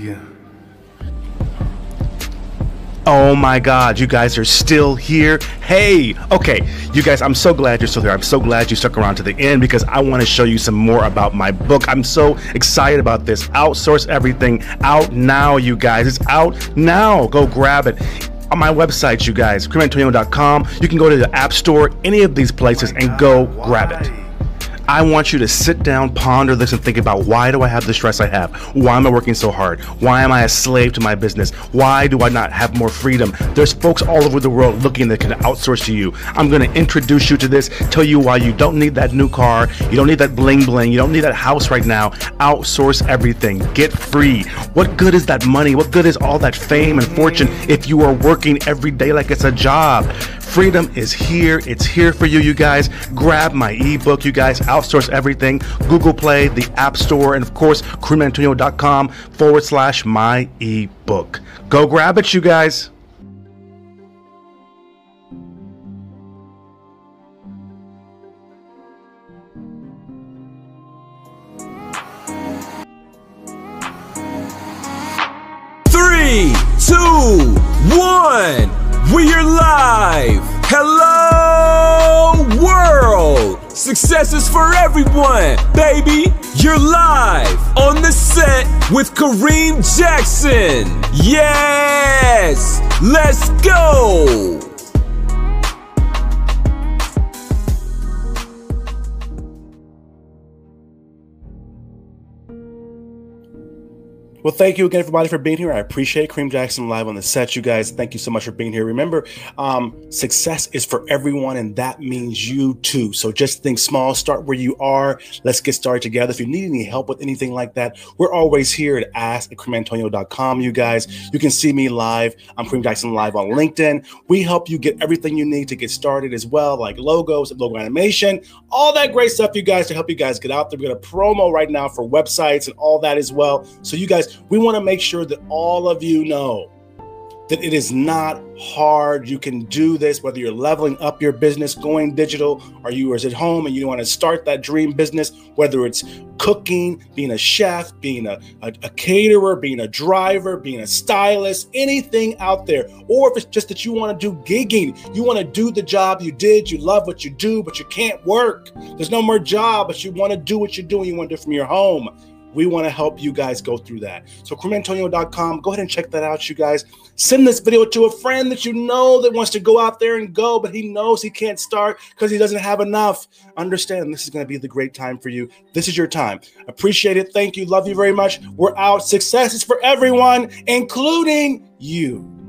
Oh my God, you guys are still here. Hey, okay, you guys, I'm so glad you're still here. I'm so glad you stuck around to the end because I want to show you some more about my book. I'm so excited about this. Outsource Everything out now, you guys. It's out now. Go grab it on my website, you guys, kareemantonio.com. You can go to the App Store, any of these places, and go grab it. I want you to sit down, ponder this, and think about why do I have the stress I have? Why am I working so hard? Why am I a slave to my business? Why do I not have more freedom? There's folks all over the world looking that can outsource to you. I'm going to introduce you to this, tell you why you don't need that new car, you don't need that bling bling, you don't need that house right now. Outsource everything. Get free. What good is that money? What good is all that fame and fortune if you are working every day like it's a job? Freedom is here. It's here for you, you guys. Grab my ebook, you guys. Outsource everything. Google Play, the App Store, and of course, kareemantonio.com forward slash my ebook. Go grab it, you guys. Three, two, one. We're live! Hello, world! Success is for everyone, baby! You're live on the set with Kareem Jackson! Yes! Let's go! Well, thank you again, everybody, for being here. I appreciate Kareem Jackson live on the set. You guys, thank you so much for being here. Remember, um, success is for everyone, and that means you too. So just think small, start where you are. Let's get started together. If you need any help with anything like that, we're always here at ask at KareemAntonio.com. You guys, you can see me live. I'm Kareem Jackson live on LinkedIn. We help you get everything you need to get started as well, like logos, logo animation, all that great stuff, you guys, to help you guys get out there. We got a promo right now for websites and all that as well. So you guys we want to make sure that all of you know that it is not hard. You can do this, whether you're leveling up your business, going digital, or you are at home and you want to start that dream business, whether it's cooking, being a chef, being a, a, a, caterer, being a driver, being a stylist, anything out there. Or if it's just that you want to do gigging, you want to do the job you did, you love what you do, but you can't work. There's no more job, but you want to do what you're doing, you want to do it from your home we want to help you guys go through that. So KareemAntonio.com, go ahead and check that out, you guys. Send this video to a friend that you know that wants to go out there and go, but he knows he can't start because he doesn't have enough. Understand this is going to be the great time for you. This is your time. Appreciate it. Thank you. Love you very much. We're out. Success is for everyone, including you.